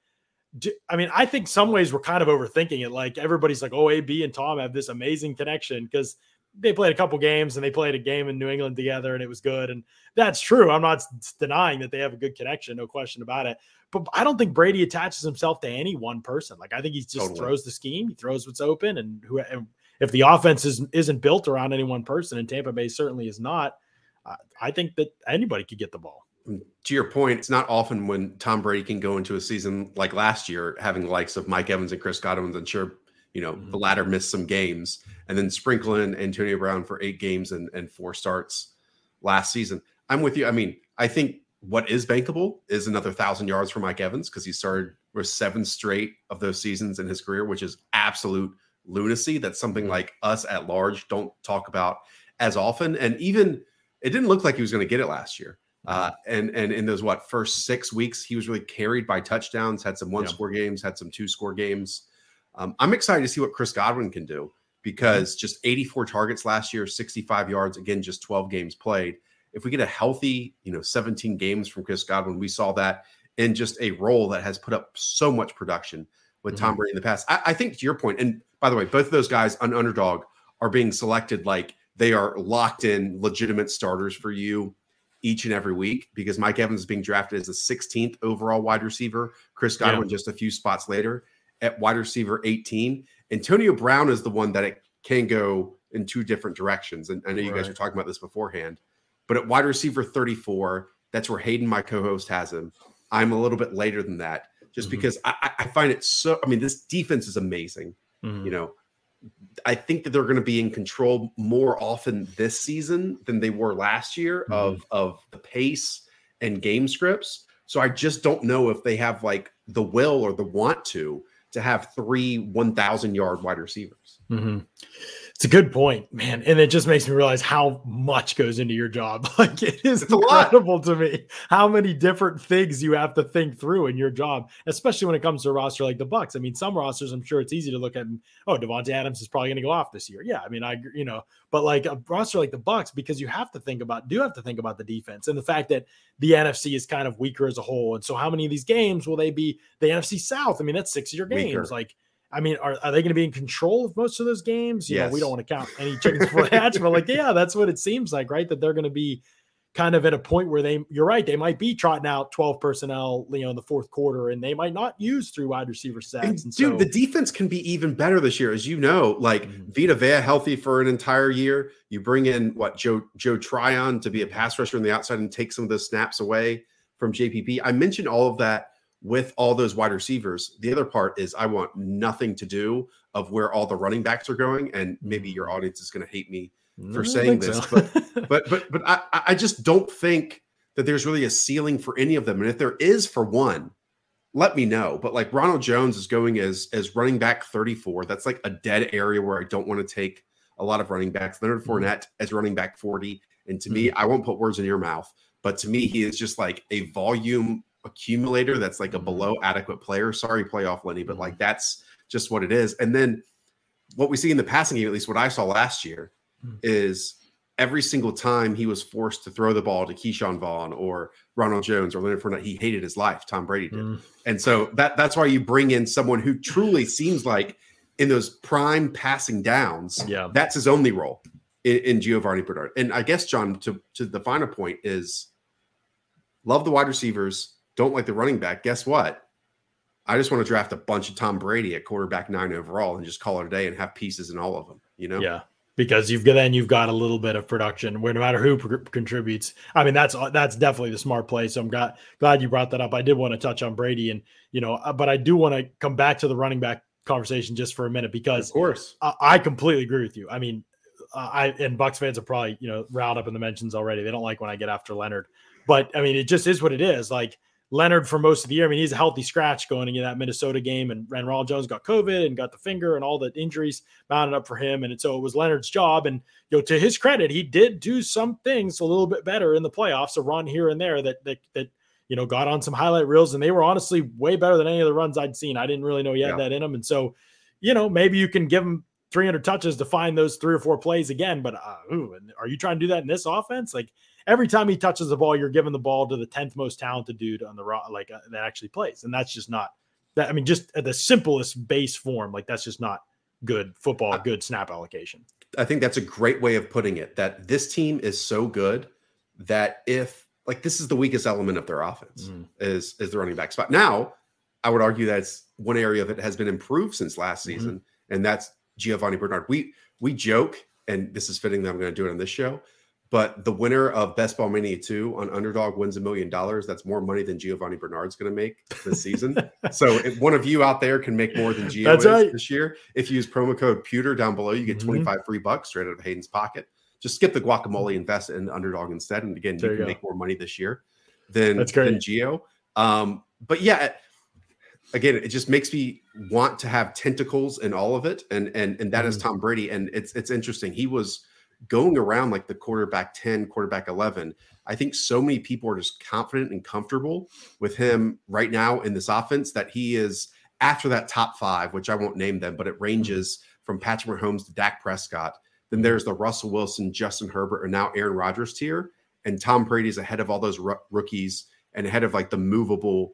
do, I mean, I think some ways we're kind of overthinking it. Like everybody's like, oh, AB and Tom have this amazing connection because they played a couple games and they played a game in New England together and it was good. And that's true. I'm not denying that they have a good connection, no question about it. But I don't think Brady attaches himself to any one person. Like I think he just Totally. throws the scheme, he throws what's open, and who and if the offense is, isn't built around any one person, and Tampa Bay certainly is not, I- I think that anybody could get the ball. Mm, to your point, it's not often when Tom Brady can go into a season like last year, having the likes of Mike Evans and Chris Godwin. And sure, you know, Mhm. the latter missed some games, and then sprinkle in Antonio Brown for eight games and, and four starts last season. I'm with you. I mean, I think what is bankable is another thousand yards for Mike Evans because he started with seven straight of those seasons in his career, which is absolute lunacy. That's something like us at large don't talk about as often. And even it didn't look like he was going to get it last year. Uh, and and in those what first six weeks, he was really carried by touchdowns. Had some one Yeah. score games, had some two score games. Um, I'm excited to see what Chris Godwin can do because just 84 targets last year, 65 yards, again, just 12 games played. If we get a healthy, you know, 17 games from Chris Godwin, we saw that in just a role that has put up so much production with Tom Brady in the past. I, I think to your point, and by the way, both of those guys on underdog are being selected like they are locked in legitimate starters for you each and every week because Mike Evans is being drafted as the 16th overall wide receiver. Chris Yeah. Godwin just a few spots later at wide receiver 18. Antonio Brown is the one that it can go in two different directions. And I know you guys were talking about this beforehand, but at wide receiver 34, that's where Hayden, my co-host, has him. I'm a little bit later than that, just Mhm. because I, I- find it so. I mean, this defense is amazing. Mhm. You know, I think that they're going to be in control more often this season than they were last year of of the pace and game scripts. So I just don't know if they have like the will or the want to to have three 1,000 yard wide receivers. hmm It's a good point, man, and it just makes me realize how much goes into your job. Like it is It's incredible to me how many different things you have to think through in your job, especially when it comes to a roster like the Bucs. I mean, some rosters, I'm sure it's easy to look at. And, oh, Davante Adams is probably going to go off this year. Yeah, I mean, I you know, but like a roster like the Bucs, because you have to think about, do have to think about the defense and the fact that the NFC is kind of weaker as a whole. And so, how many of these games will they be the NFC South? I mean, that's six of your games. Weaker. Like, I mean, are, are they going to be in control of most of those games? You know, we don't want to count any chickens before the hatch, but like, yeah, that's what it seems like, right? That they're going to be kind of at a point where they, you're right, they might be trotting out 12 personnel, you know, in the fourth quarter, and they might not use three wide receiver sets. And And, dude, so, the defense can be even better this year, as you know. Like Mhm. Vita Vea healthy for an entire year. You bring in what Joe Joe Tryon to be a pass rusher on the outside and take some of those snaps away from JPP. I mentioned all of that with all those wide receivers. The other part is I want nothing to do of where all the running backs are going, and maybe your mm. audience is going to hate me for mm, saying this, so. but but but I I just don't think that there's really a ceiling for any of them. And if there is for one, let me know. But like Ronald Jones is going as as running back 34. That's like a dead area where I don't want to take a lot of running backs. Leonard Mhm. Fournette as running back 40. And to me, mm. I won't put words in your mouth, but to me, he is just like a volume accumulator that's like a Mhm. below adequate player. Sorry, playoff Lenny, but like that's just what it is. And then what we see in the passing game, at least what I saw last year, Mhm. is every single time he was forced to throw the ball to Ke'Shawn Vaughn or Ronald Jones or Leonard Fournette, he hated his life. Tom Brady did. Mm. And so that that's why you bring in someone who truly seems like in those prime passing downs, Yeah. that's his only role in, in Giovani Bernard. And I guess John, to to the final point is love the wide receivers, don't like the running back. Guess what? I just want to draft a bunch of Tom Brady at quarterback nine overall and just call it a day and have pieces in all of them. You know, Yeah, because you've got then you've got a little bit of production where no matter who pr- contributes. I mean, that's that's definitely the smart play. So I'm glad glad you brought that up. I did want to touch on Brady, and you know, uh, but I do want to come back to the running back conversation just for a minute because of course. I, I completely agree with you. I mean, uh, I and Bucs fans are probably you know riled up in the mentions already. They don't like when I get after Leonard, but I mean, it just is what it is. Like Leonard for most of the year. I mean, he's a healthy scratch going into that Minnesota game, and, and Ronald Jones got COVID and got the finger and all the injuries mounted up for him, and so it was Leonard's job. And you know, to his credit, he did do some things a little bit better in the playoffs, a run here and there that that that you know got on some highlight reels, and they were honestly way better than any of the runs I'd seen. I didn't really know he had Yeah. that in him, and so you know maybe you can give him 300 touches to find those three or four plays again. But uh, ooh, and are you trying to do that in this offense? Like every time he touches the ball, you're giving the ball to the 10th most talented dude on the ro- like uh, that actually plays, and that's just not that. I mean, just at the simplest base form, like that's just not good football, good snap allocation. I think that's a great way of putting it. That this team is so good that if like this is the weakest element of their offense Mm. is is the running back spot. Now, I would argue that's one area of it has been improved since last Mhm. season, and that's Giovani Bernard. We we joke, and this is fitting that I'm going to do it on this show. But the winner of Best Ball Mania 2 on Underdog wins a million dollars. That's more money than Giovani Bernard's going to make this season. so if one of you out there can make more than Gio That's right. this year, if you use promo code Pewter down below, you get Mhm. 25 free bucks straight out of Hayden's pocket. Just skip the guacamole, invest in Underdog instead. And again, There you you can go. make more money this year than, That's great. than Gio. Um, but yeah, again, it just makes me want to have tentacles in all of it. And and and that is Mhm. Tom Brady. And it's it's interesting. He was going around like the quarterback 10, quarterback 11. I think so many people are just confident and comfortable with him right now in this offense that he is after that top five, which I won't name them, but it ranges from Patrick Mahomes to Dak Prescott. Then there's the Russell Wilson, Justin Herbert, and now Aaron Rodgers tier. And Tom Brady's ahead of all those ro- rookies and ahead of like the movable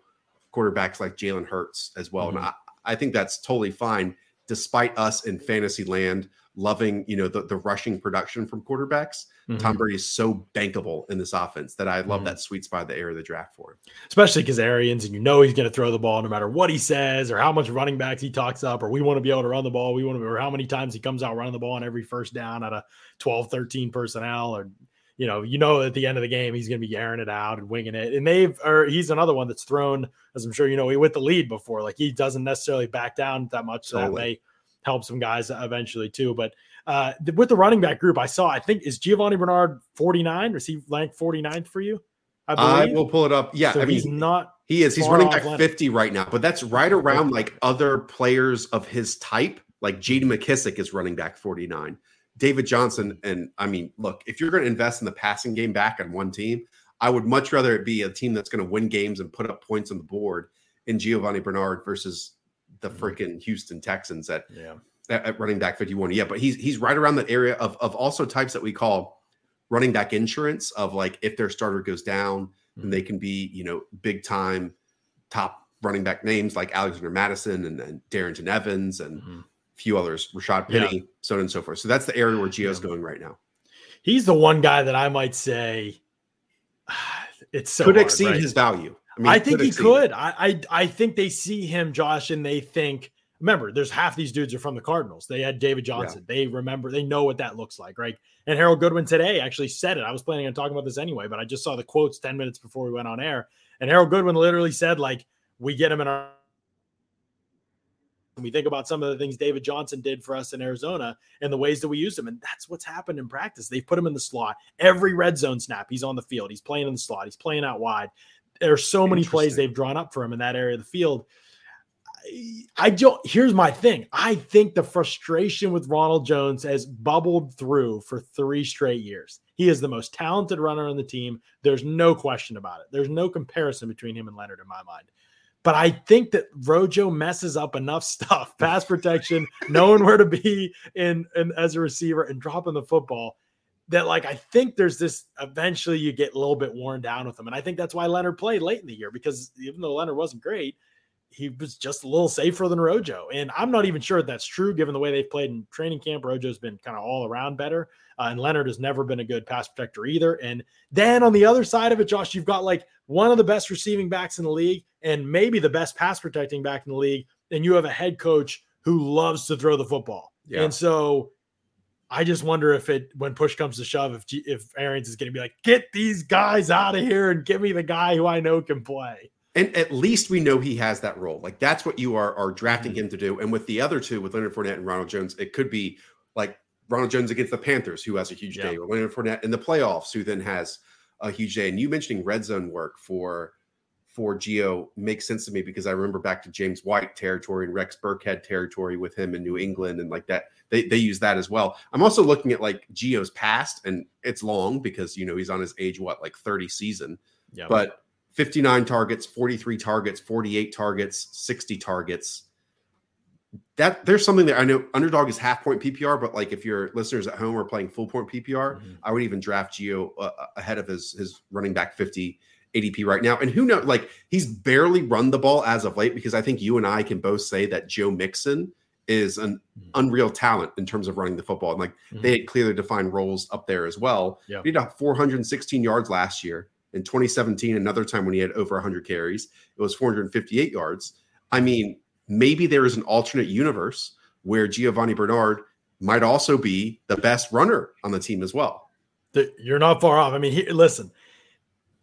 quarterbacks like Jalen Hurts as well. Mhm. And I, I think that's totally fine, despite us in fantasy land loving, you know, the, the rushing production from quarterbacks. Mhm. Tom Brady is so bankable in this offense that I love Mhm. that sweet spot the air of the draft for him. especially because Arians, and you know he's going to throw the ball no matter what he says or how much running backs he talks up, or we want to be able to run the ball. We want to, or how many times he comes out running the ball on every first down out of 12, 13 personnel, or you know, you know, at the end of the game he's going to be airing it out and winging it. And they've, or he's another one that's thrown, as I'm sure you know, he with the lead before. Like he doesn't necessarily back down that much. So that Totally. Help some guys eventually too. But uh th- with the running back group, I saw, I think is Giovani Bernard 49 or is he ranked 49th for you? I I will pull it up. Yeah, so I mean, he's not He is. He's running back Leonard. 50 right now, but that's right around like other players of his type. Like JD McKissic is running back 49. David Johnson. And I mean, look, if you're going to invest in the passing game back on one team, I would much rather it be a team that's going to win games and put up points on the board in Giovani Bernard versus the Mm-hmm. freaking Houston Texans at, yeah. at, at running back 51. Yeah, but he's he's right around that area of, of also types that we call running back insurance of like if their starter goes down, then they can be, you know, big time top running back names like Alexander Mattison and, and Darrynton Evans and Mhm. a few others, Rashaad Yeah. Penny, so on and so forth. So that's the area where Gio's going right now. He's the one guy that I might say it's so could hard, exceed right? his value. I, think he could. I, I I think they see him, Josh, and they think. Remember, there's half these dudes are from the Cardinals. They had David Johnson. They remember. They know what that looks like, right? And Harold Goodwin today actually said it. I was planning on talking about this anyway, but I just saw the quotes ten minutes before we went on air, and Harold Goodwin literally said, like, we get him in our. We think about some of the things David Johnson did for us in Arizona and the ways that we use him. And that's what's happened in practice. They've put him in the slot. Every red zone snap, he's on the field. He's playing in the slot. He's playing out wide. There's so many plays they've drawn up for him in that area of the field. I- I don't. Here's my thing. I think the frustration with Ronald Jones has bubbled through for three straight years. He is the most talented runner on the team. There's no question about it. There's no comparison between him and Leonard in my mind. But I think that Rojo messes up enough stuff, pass protection, knowing where to be in, in as a receiver and dropping the football. That like I think there's this eventually you get a little bit worn down with him. And I think that's why Leonard played late in the year because even though Leonard wasn't great, he was just a little safer than Rojo. And I'm not even sure that's true given the way they've played in training camp. Rojo's been kind of all around better. Uh, and Leonard has never been a good pass protector either. And then on the other side of it, Josh, you've got like one of the best receiving backs in the league and maybe the best pass protecting back in the league. And you have a head coach who loves to throw the football. Yeah. And so I just wonder if it, when push comes to shove, if G, if Arians is going to be like, get these guys out of here and give me the guy who I know can play. And at least we know he has that role. Like that's what you are are drafting Mhm. him to do. And with the other two, with Leonard Fournette and Ronald Jones, it could be like Ronald Jones against the Panthers, who has a huge Yeah. day, or Leonard Fournette in the playoffs, who then has a huge day. And you mentioning red zone work for for Gio makes sense to me because I remember back to James White territory and Rex Burkhead territory with him in New England and like that. They they use that as well. I'm also looking at like Gio's past, and it's long because you know he's on his age what like 30 season Yeah. but 59 targets, 43 targets, 48 targets, 60 targets. That there's something that I know underdog is half point PPR, but like if your listeners at home are playing full point PPR, Mhm. I would even draft Gio uh, ahead of his his running back 50 ADP right now. And who knows, like he's barely run the ball as of late because I think you and I can both say that Joe Mixon is an Mhm. unreal talent in terms of running the football. And like Mhm. they had clearly defined roles up there as well. Yeah. He had 416 yards last year. In 2017, another time when he had over 100 carries, it was 458 yards. I mean, maybe there is an alternate universe where Giovani Bernard might also be the best runner on the team as well. you're not far off. I mean, he, listen,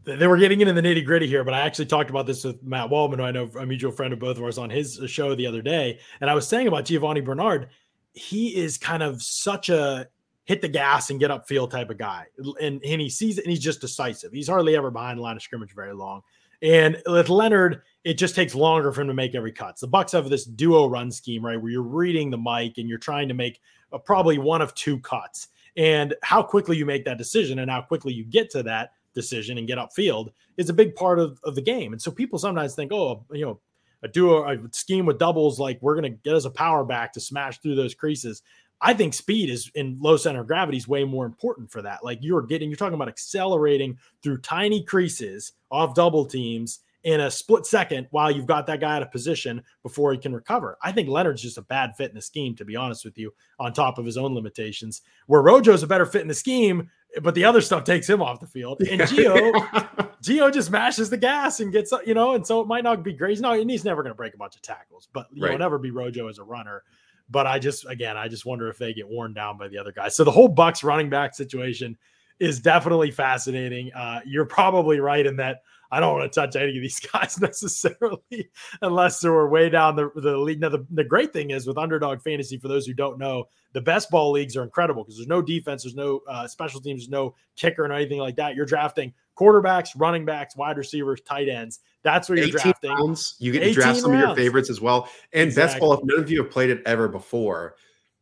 they were getting into the nitty gritty here, but I actually talked about this with Matt Waldman, who I know a mutual friend of both of ours on his uh, show the other day. And I was saying about Giovani Bernard, he is kind of such a hit the gas and get upfield type of guy. And, and he sees it and he's just decisive. He's hardly ever behind the line of scrimmage very long. And with Leonard, it just takes longer for him to make every cut. The Bucs have this duo run scheme, right, where you're reading the mic and you're trying to make a, probably one of two cuts. And how quickly you make that decision and how quickly you get to that decision and get upfield is a big part of, of the game. And so people sometimes think, oh, you know, a duo a scheme with doubles, like we're gonna get us a power back to smash through those creases. I think speed is in low center of gravity is way more important for that. Like you're getting, you're talking about accelerating through tiny creases off double teams in a split second while you've got that guy out of position before he can recover. I think Leonard's just a bad fit in the scheme, to be honest with you, on top of his own limitations. Where Rojo's a better fit in the scheme, but the other stuff takes him off the field. And Gio, Gio just mashes the gas and gets, you know, and so it might not be great. No, and he's never going to break a bunch of tackles, but you'll Right. never be Rojo as a runner. But I just, again, I just wonder if they get worn down by the other guys. So the whole Bucs running back situation is definitely fascinating. Uh, you're probably right in that I don't want to touch any of these guys necessarily unless they were way down the, the league. Now, the, the great thing is with underdog fantasy, for those who don't know, the best ball leagues are incredible because there's no defense, there's no uh, special teams, no kicker and anything like that. You're drafting quarterbacks, running backs, wide receivers, tight ends. That's what you're 18 drafting. rounds. You get to draft some of your favorites as well. And best Exactly. ball, if none of you have played it ever before,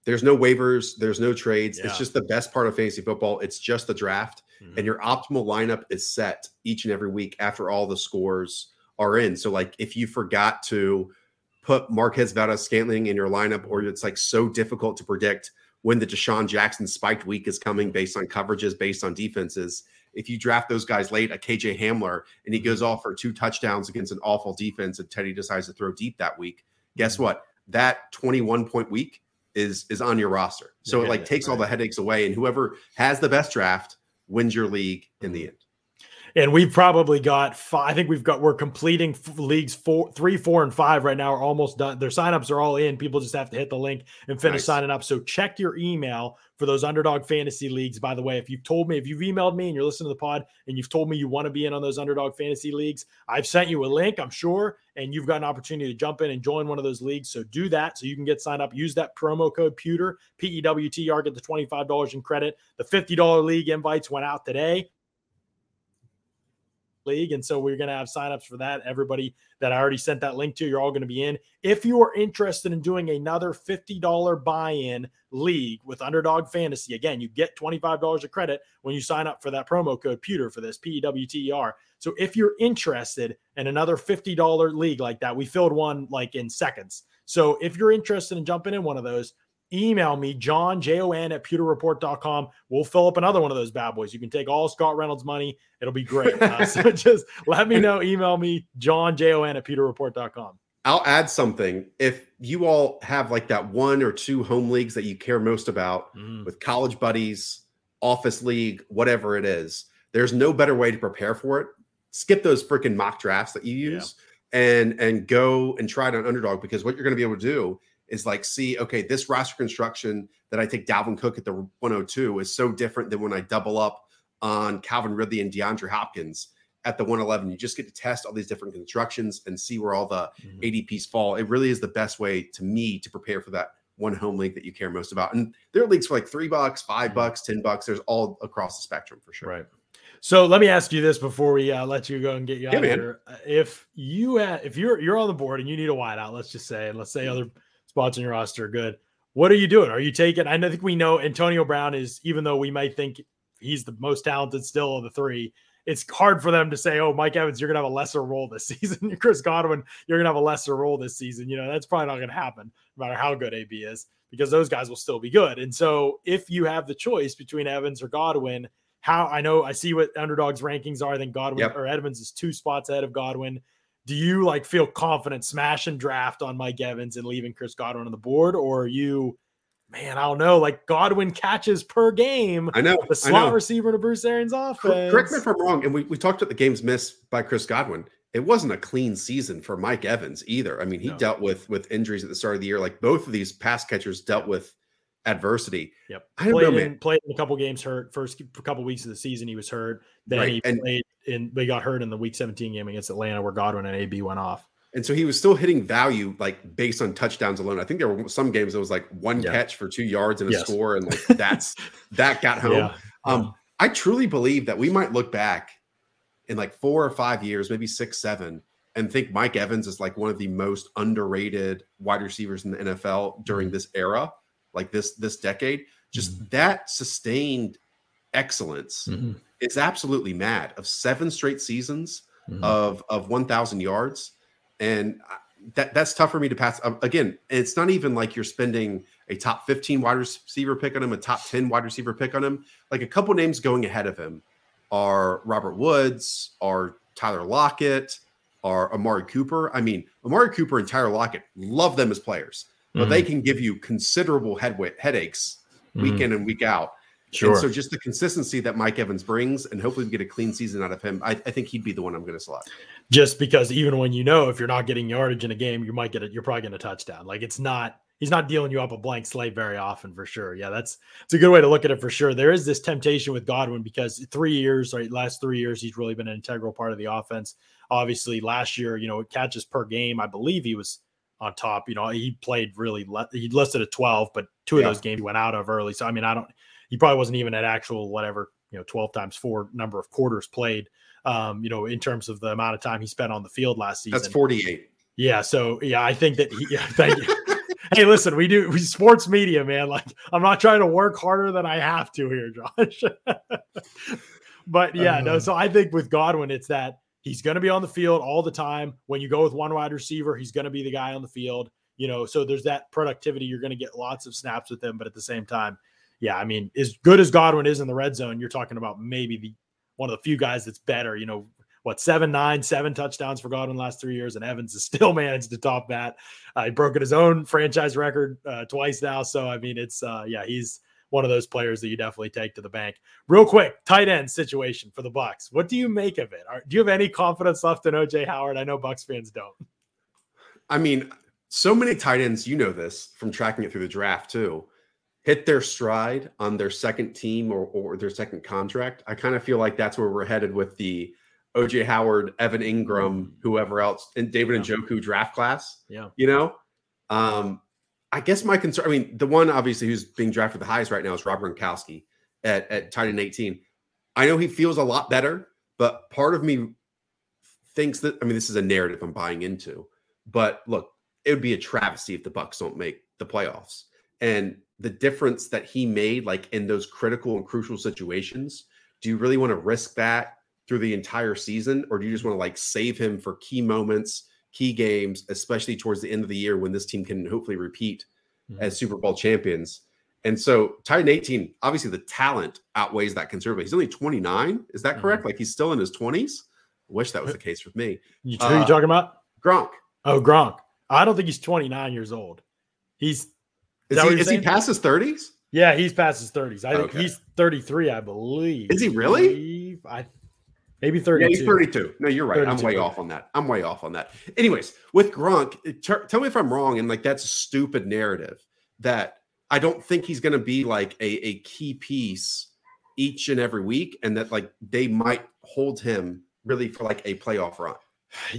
there's no waivers, there's no trades. Yeah. It's just the best part of fantasy football. It's just the draft, Mhm. and your optimal lineup is set each and every week after all the scores are in. So, like, if you forgot to put Marquez Valdes-Scantling in your lineup, or it's like so difficult to predict when the DeSean Jackson spiked week is coming based on coverages, based on defenses. If you draft those guys late, a KJ Hamler, and he goes off for two touchdowns against an awful defense, and Teddy decides to throw deep that week, guess what? That 21 point week is is on your roster. So Yeah, it like takes all the headaches away, and whoever has the best draft wins your league in the mm-hmm. end. And we've probably got five. I think we've got we're completing f- leagues four, three, four, and five right now. Are almost done. Their signups are all in. People just have to hit the link and finish Nice. signing up. So check your email for those underdog fantasy leagues. By the way, if you've told me, if you've emailed me and you're listening to the pod and you've told me you want to be in on those underdog fantasy leagues, I've sent you a link. I'm sure, and you've got an opportunity to jump in and join one of those leagues. So do that so you can get signed up. Use that promo code Pewter P E W T R. Get the twenty five dollars in credit. The fifty dollar league invites went out today league. And so we're going to have signups for that. Everybody that I already sent that link to, you're all going to be in. If you are interested in doing another $50 buy in league with Underdog Fantasy, again, you get $25 of credit when you sign up for that promo code Pewter for this P E W T E R. So if you're interested in another $50 league like that, we filled one like in seconds. So if you're interested in jumping in one of those, email me, John, J O N, at pewterreport.com. We'll fill up another one of those bad boys. You can take all Scott Reynolds' money. It'll be great. Uh, so just let me know. Email me, John, J O N, at pewterreport.com. I'll add something. If you all have like that one or two home leagues that you care most about Mm, with college buddies, office league, whatever it is, there's no better way to prepare for it. Skip those freaking mock drafts that you Yeah. use and and go and try it on underdog because what you're going to be able to do is like see okay this roster construction that I take Dalvin Cook at the 102 is so different than when I double up on Calvin Ridley and DeAndre Hopkins at the 111 you just get to test all these different constructions and see where all the Mhm. ADPs fall. It really is the best way to me to prepare for that one home league that you care most about. And there are leagues for like three bucks, five Mhm. bucks, ten bucks. There's all across the spectrum for sure. Right. So let me ask you this before we uh, let you go and get you Yeah, out of here. Uh, If you ha- if you're you're on the board and you need a wideout, let's just say, and let's say other spots in your roster are good. What are you doing? Are you taking? I think we know Antonio Brown is, even though we might think he's the most talented still of the three. It's hard for them to say, "Oh, Mike Evans, you're gonna have a lesser role this season." Chris Godwin, you're gonna have a lesser role this season. You know that's probably not gonna happen, no matter how good AB is, because those guys will still be good. And so, if you have the choice between Evans or Godwin, how I know I see what underdogs rankings are. I think Godwin Yep. or Edmonds is two spots ahead of Godwin. Do you like feel confident smash and draft on Mike Evans and leaving Chris Godwin on the board, or are you, man, I don't know, like Godwin catches per game, I know. the slot know. receiver to Bruce Arians offense? Correct me if I'm wrong. And we, we talked about the games missed by Chris Godwin. It wasn't a clean season for Mike Evans either. I mean, he No. dealt with with injuries at the start of the year. Like both of these pass catchers dealt with adversity. Yep. I don't played, know, in, played in a couple games hurt. First couple weeks of the season, he was hurt. Then Right, he and- played in. They got hurt in the Week 17 game against Atlanta, where Godwin and AB went off. And so he was still hitting value like based on touchdowns alone. I think there were some games that was like one Yeah. catch for two yards and a Yes. score, and like that's that got home. Yeah. Um, I truly believe that we might look back in like four or five years, maybe six, seven, and think Mike Evans is like one of the most underrated wide receivers in the NFL during this era, like this this decade. Just that sustained excellence Mhm. is absolutely mad. Of seven straight seasons Mhm. of of 1,000 yards, and that that's tough for me to pass. Um, again, it's not even like you're spending a top 15 wide receiver pick on him, a top 10 wide receiver pick on him. Like a couple names going ahead of him are Robert Woods, are Tyler Lockett, are Amari Cooper. I mean, Amari Cooper and Tyler Lockett love them as players, but Mhm. they can give you considerable head headaches week Mhm. in and week out. Sure. And so just the consistency that Mike Evans brings, and hopefully we get a clean season out of him. I, I think he'd be the one I'm going to select. just because even when you know if you're not getting yardage in a game, you might get it. You're probably getting a touchdown. Like it's not. He's not dealing you up a blank slate very often for sure. Yeah, that's it's a good way to look at it for sure. There is this temptation with Godwin because three years, right? Last three years, he's really been an integral part of the offense. Obviously, last year, you know, catches per game, I believe he was on top. You know, he played really. Le- he listed at 12, but two of Yeah. those games he went out of early. So I mean, I don't. He probably wasn't even at actual whatever you know 12 times four number of quarters played um, you know, in terms of the amount of time he spent on the field last season. That's 48. Yeah. So yeah, I think that he, yeah, thank you. hey, listen, we do we sports media, man. Like I'm not trying to work harder than I have to here, Josh. but yeah, no, Uh. so I think with Godwin, it's that he's gonna be on the field all the time. When you go with one wide receiver, he's gonna be the guy on the field. You know, so there's that productivity. You're gonna get lots of snaps with him, but at the same time, yeah, I mean, as good as Godwin is in the red zone, you're talking about maybe the one of the few guys that's better. You know, what seven, nine, seven touchdowns for Godwin last three years, and Evans has still managed to top that. Uh, he broken his own franchise record uh, twice now. So I mean, it's uh, yeah, he's one of those players that you definitely take to the bank. Real quick, tight end situation for the Bucs. What do you make of it? Are, do you have any confidence left in OJ Howard? I know Bucs fans don't. I mean, so many tight ends, you know this from tracking it through the draft too, hit their stride on their second team or, or their second contract. I kind of feel like that's where we're headed with the OJ Howard, Evan Engram, whoever else, and David Njoku draft class. Yeah. You know, um, I guess my concern, I mean, the one obviously who's being drafted the highest right now is Rob Gronkowski at, at tight end 18. I know he feels a lot better, but part of me thinks that, I mean, this is a narrative I'm buying into, but look, it would be a travesty if the Bucs don't make the playoffs. And the difference that he made, like in those critical and crucial situations, do you really want to risk that through the entire season, or do you just want to like save him for key moments, key games, especially towards the end of the year when this team can hopefully repeat Mhm. as Super Bowl champions? And so, tight end 18, obviously the talent outweighs that considerably. He's only 29. Is that correct? Like he's still in his 20s? I wish that was the case with me. You, who are you Uh, talking about? Gronk. Oh, Gronk. I don't think he's 29 years old. He's Is, he, is he past his 30s? yeah, he's past his 30s. I think Okay. he's 33, I believe. Is he really? I maybe Yeah, 32. he's 32. No, you're right. I'm way off on that. I'm way off on that. Anyways, with Gronk, t- tell me if I'm wrong. And like, that's a stupid narrative that I don't think he's going to be like a, a key piece each and every week. And that like they might hold him really for like a playoff run.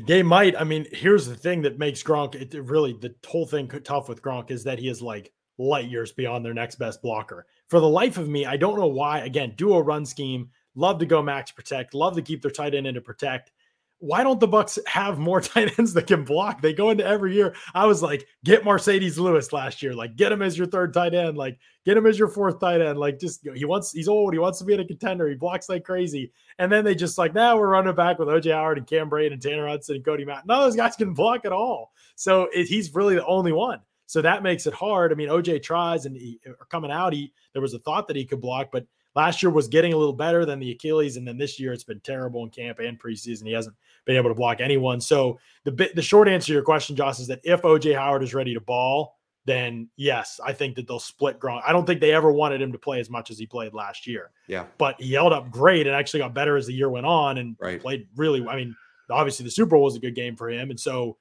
They might. I mean, here's the thing that makes Gronk it, really the whole thing tough with Gronk is that he is like light years beyond their next best blocker. For the life of me, I don't know why. Again, do a run scheme, love to go max protect, love to keep their tight end in to protect. Why don't the Bucs have more tight ends that can block? They go into every year. I was like, get Marcedes Lewis last year, like get him as your third tight end, like get him as your fourth tight end. Like just he wants he's old, he wants to be in a contender, he blocks like crazy. And then they just like, now we're running back with OJ Howard and Cam Brate and Tanner Hudson and Cody Matt. None of those guys can block at all. So it, he's really the only one. So that makes it hard. I mean, OJ tries and he, coming out, he there was a thought that he could block, but last year was getting a little better than the Achilles, and then this year it's been terrible in camp and preseason. He hasn't been able to block anyone. So the bit, the short answer to your question, Josh, is that if OJ Howard is ready to ball, then yes, I think that they'll split Gronk. I don't think they ever wanted him to play as much as he played last year, Yeah. but he held up great and actually got better as the year went on and Right. played really. I mean, obviously the Super Bowl was a good game for him, and so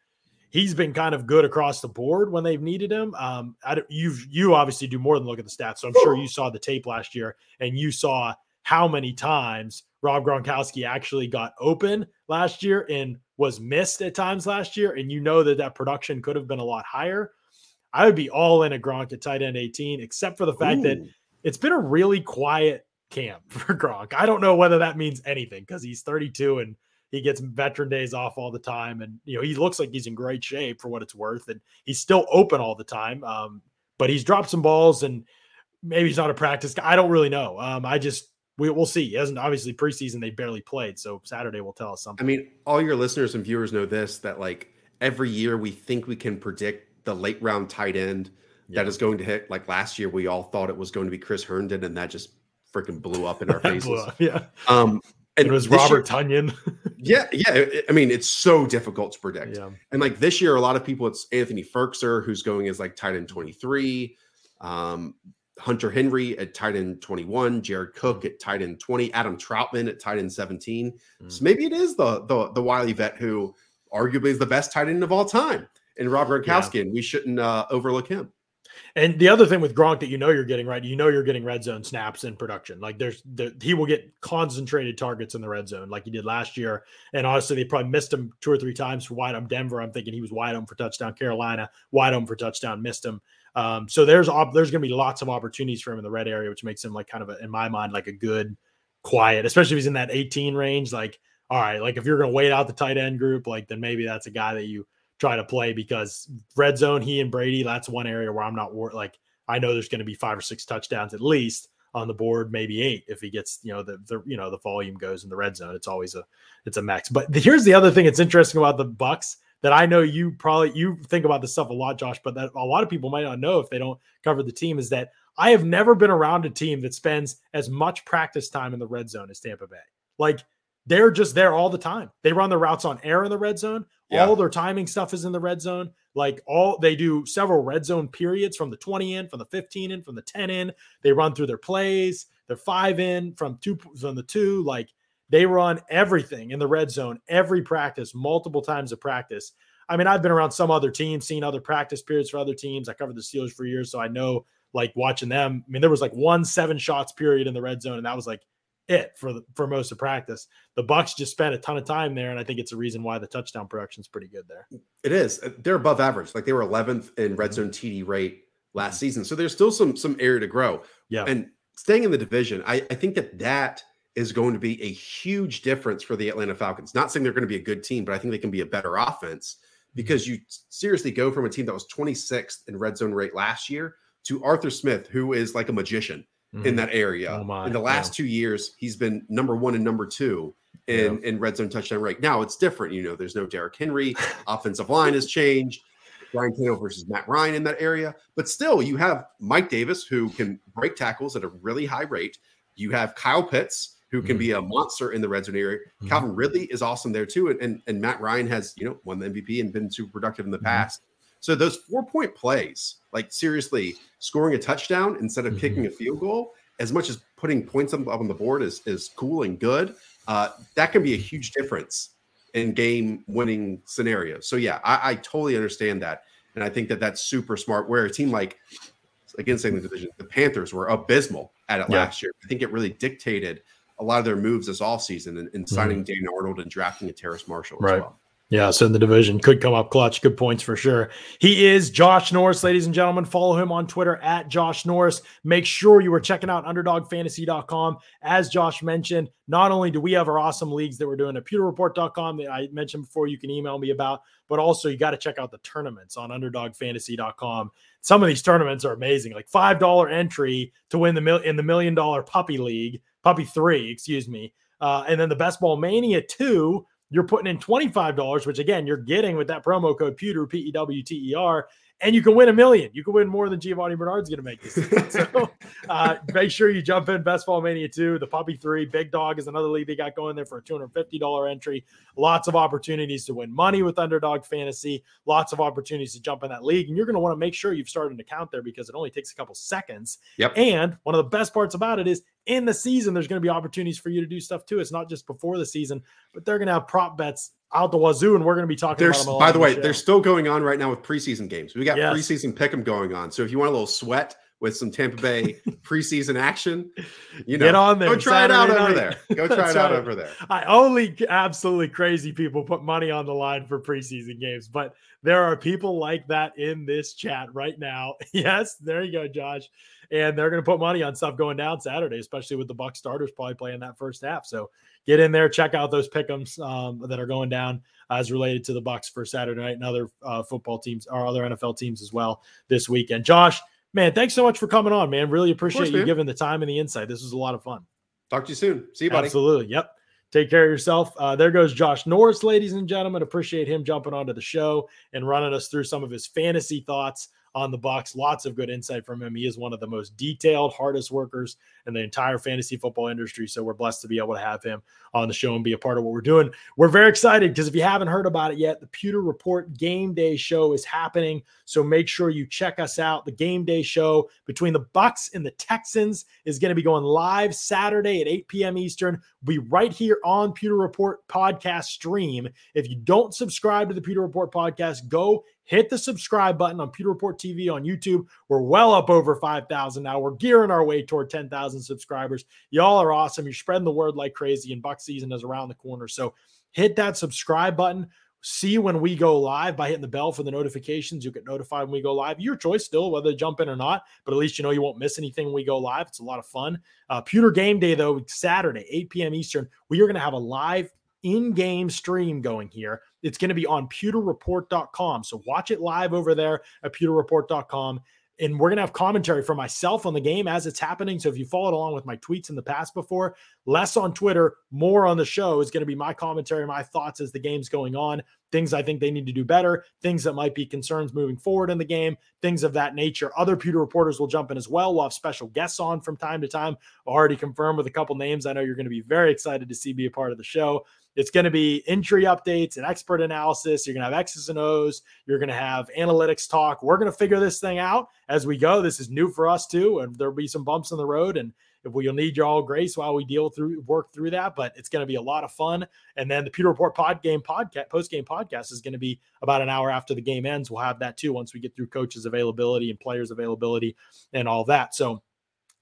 he's been kind of good across the board when they've needed him. Um, I don't, you you obviously do more than look at the stats, so I'm sure you saw the tape last year and you saw how many times Rob Gronkowski actually got open last year and was missed at times last year, and you know that that production could have been a lot higher. I would be all in a Gronk at tight end 18, except for the fact that it's been a really quiet camp for Gronk. I don't know whether that means anything because he's 32 and he gets veteran days off all the time, and you know he looks like he's in great shape for what it's worth, and he's still open all the time. Um, but he's dropped some balls, and maybe he's not a practice guy. I don't really know. Um, I just we, we'll see. He hasn't obviously preseason they barely played, so Saturday will tell us something. I mean, all your listeners and viewers know this that like every year we think we can predict the late round tight end Yeah. that is going to hit. Like last year, we all thought it was going to be Chris Herndon, and that just freaking blew up in our faces. up, yeah. Um, and It was this year- Robert Tonyan. yeah, yeah. I mean, it's so difficult to predict. yeah. And like this year, a lot of people, it's Anthony Firkser who's going as like tight end 23, um, Hunter Henry at tight end 21, Jared Cook at tight end 20, Adam Trautman at tight end 17. Mm. So maybe it is the the the Wiley vet who arguably is the best tight end of all time in Rob Gronkowski, and we shouldn't uh, overlook him. And the other thing with Gronk that you know you're getting right, you know you're getting red zone snaps in production. Like there's the, he will get concentrated targets in the red zone like he did last year. And honestly, they probably missed him two or three times for wide on Denver. I'm thinking he was wide open for touchdown. Carolina wide open for touchdown, missed him. Um, so there's op- there's going to be lots of opportunities for him in the red area, which makes him like kind of a, in my mind like a good quiet, especially if he's in that 18 range. Like all right, like if you're going to wait out the tight end group, like then maybe that's a guy that you try to play because red zone, he and Brady, that's one area where I'm not wor- like I know there's going to be five or six touchdowns at least on the board, maybe eight if he gets you know the the you know the volume goes in the red zone. It's always a it's a max. But the- here's the other thing that's interesting about the Bucs that I know you probably you think about this stuff a lot, Josh, but that a lot of people might not know if they don't cover the team is that I have never been around a team that spends as much practice time in the red zone as Tampa Bay. Like they're just there all the time. They run the routes on air in the red zone. Yeah. All their timing stuff is in the red zone. Like all they do several red zone periods from the 20 in, from the 15 in, from the 10 in. They run through their plays. They're five in from two from the two. Like they run everything in the red zone every practice, multiple times of practice. I mean, I've been around some other teams, seen other practice periods for other teams. I covered the Steelers for years, so I know like watching them. I mean, there was like one seven shots period in the red zone, and that was like it for the, for most of practice. The Bucs just spent a ton of time there, and I think it's a reason why the touchdown production is pretty good there. It is. Uh, They're above average. Like they were 11th in red zone TD rate last season. So there's still some some area to grow. Yeah. And staying in the division, I, I think that that is going to be a huge difference for the Atlanta Falcons. Not saying they're going to be a good team, but I think they can be a better offense because you seriously go from a team that was 26th in red zone rate last year to Arthur Smith, who is like a magician in that area. Oh in the last two years, he's been number one and number two in, in red zone touchdown rate. Now it's different. You know, there's no Derrick Henry. Offensive line has changed. Ryan Tannehill versus Matt Ryan in that area. But still, you have Mike Davis who can break tackles at a really high rate. You have Kyle Pitts who can Mhm. be a monster in the red zone area. Mhm. Calvin Ridley is awesome there too. And, and, and Matt Ryan has, you know, won the MVP and been super productive in the Mhm. past. So those four point plays, like seriously, scoring a touchdown instead of Mhm. kicking a field goal, as much as putting points up on the board is, is cool and good, uh, that can be a huge difference in game winning scenarios. So yeah, I, I totally understand that, and I think that that's super smart. Where a team like again saying the division, the Panthers were abysmal at it Yeah. last year. I think it really dictated a lot of their moves this all season in, in signing Mm-hmm. Dan Arnold and drafting a Terrace Marshall Right. as well. Yeah, so in the division could come up clutch. Good points for sure. He is Josh Norris, ladies and gentlemen. Follow him on Twitter at Josh Norris. Make sure you are checking out underdogfantasy.com. As Josh mentioned, not only do we have our awesome leagues that we're doing at pewterreport.com that I mentioned before, you can email me about, but also you got to check out the tournaments on underdogfantasy.com. Some of these tournaments are amazing, like $5 entry to win the mil- in the million dollar puppy league, puppy three, excuse me. Uh, and then the best ball mania two, you're putting in $25, which again, you're getting with that promo code pewter, P E W T E R, and you can win a million. You can win more than Giovani Bernard's going to make this. season. so uh, make sure you jump in Best Ball Mania 2, the Puppy 3. Big Dog is another league they got going there for a $250 entry. Lots of opportunities to win money with Underdog Fantasy. Lots of opportunities to jump in that league. And you're going to want to make sure you've started an account there because it only takes a couple seconds. Yep. And one of the best parts about it is in the season, there's going to be opportunities for you to do stuff too. It's not just before the season, but they're going to have prop bets out the wazoo, and we're going to be talking There's, about them. by the way, show. they're still going on right now with preseason games. We got Yes. preseason pick'em going on. So if you want a little sweat with some Tampa Bay preseason action, you know, Get on there Go try it out Saturday over there. Go try it out right. over there. I only absolutely crazy people put money on the line for preseason games, but there are people like that in this chat right now. Yes, there you go, Josh. And they're going to put money on stuff going down Saturday, especially with the Buck starters probably playing that first half. So get in there, check out those pickums um, that are going down as related to the Bucs for Saturday night and other uh, football teams or other NFL teams as well this weekend. Josh, man, thanks so much for coming on, man. Really appreciate you man. giving the time and the insight. This was a lot of fun. Talk to you soon. See you, buddy. Absolutely. Yep. Take care of yourself. Uh, there goes Josh Norris, ladies and gentlemen. Appreciate him jumping onto the show and running us through some of his fantasy thoughts on the Bucs. Lots of good insight from him. He is one of the most detailed, hardest workers in the entire fantasy football industry. So we're blessed to be able to have him on the show and be a part of what we're doing. We're very excited because if you haven't heard about it yet, the Pewter Report Game Day show is happening. So make sure you check us out. The Game Day show between the Bucs and the Texans is going to be going live Saturday at 8 p.m. Eastern. We'll be right here on Pewter Report podcast stream. If you don't subscribe to the Pewter Report podcast, go hit the subscribe button on Pewter Report TV on YouTube. We're well up over 5,000 now. We're gearing our way toward 10,000 subscribers. Y'all are awesome. You're spreading the word like crazy, and Buck season is around the corner. So hit that subscribe button. See when we go live by hitting the bell for the notifications. You'll get notified when we go live. Your choice still whether to jump in or not, but at least you know you won't miss anything when we go live. It's a lot of fun. Uh, Pewter Game Day, though, Saturday, 8 p.m. Eastern, we are going to have a live in-game stream going here. It's going to be on pewterreport.com. So watch it live over there at pewterreport.com. And we're going to have commentary for myself on the game as it's happening. So if you followed along with my tweets in the past before, less on Twitter, more on the show is going to be my commentary, my thoughts as the game's going on, things I think they need to do better, things that might be concerns moving forward in the game, things of that nature. Other Pewter reporters will jump in as well. We'll have special guests on from time to time. Already confirmed with a couple names. I know you're going to be very excited to see be a part of the show. It's going to be injury updates and expert analysis. You're going to have X's and O's. You're going to have analytics talk. We're going to figure this thing out as we go. This is new for us too, and there'll be some bumps in the road. And we'll need your all grace while we deal through work through that, but it's going to be a lot of fun. And then the Pewter Report pod game podcast, post game podcast is going to be about an hour after the game ends. We'll have that too once we get through coaches availability and players availability and all that. So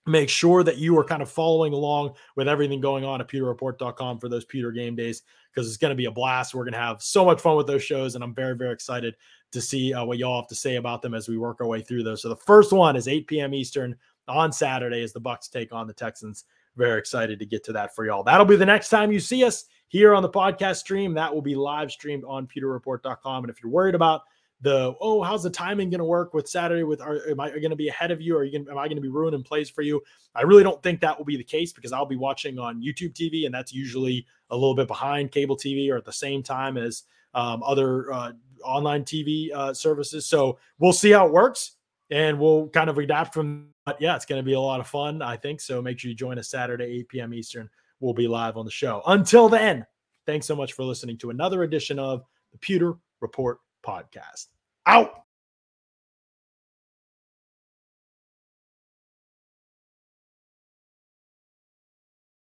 make sure that you are kind of following along with everything going on at pewterreport.com for those Pewter game days because it's going to be a blast we're going to have so much fun with those shows and i'm very very excited to see uh, what y'all have to say about them as we work our way through those so the first one is 8 p.m eastern on saturday as the Bucs take on the texans. Very excited to get to that for y'all. That'll be the next time you see us here on the podcast stream. That will be live streamed on pewterreport.com and if you're worried about the oh how's the timing going to work with saturday with are, am i going to be ahead of you? Or are you gonna, am i going to be ruining plays for you? I really don't think that will be the case because i'll be watching on youtube tv and that's usually a little bit behind cable tv or at the same time as um, other uh, online tv uh, services. So we'll see how it works and we'll kind of adapt from but yeah it's going to be a lot of fun i think so make sure you join us saturday 8 p.m eastern. We'll be live on the show. Until then thanks so much for listening to another edition of the pewter report podcast. Out.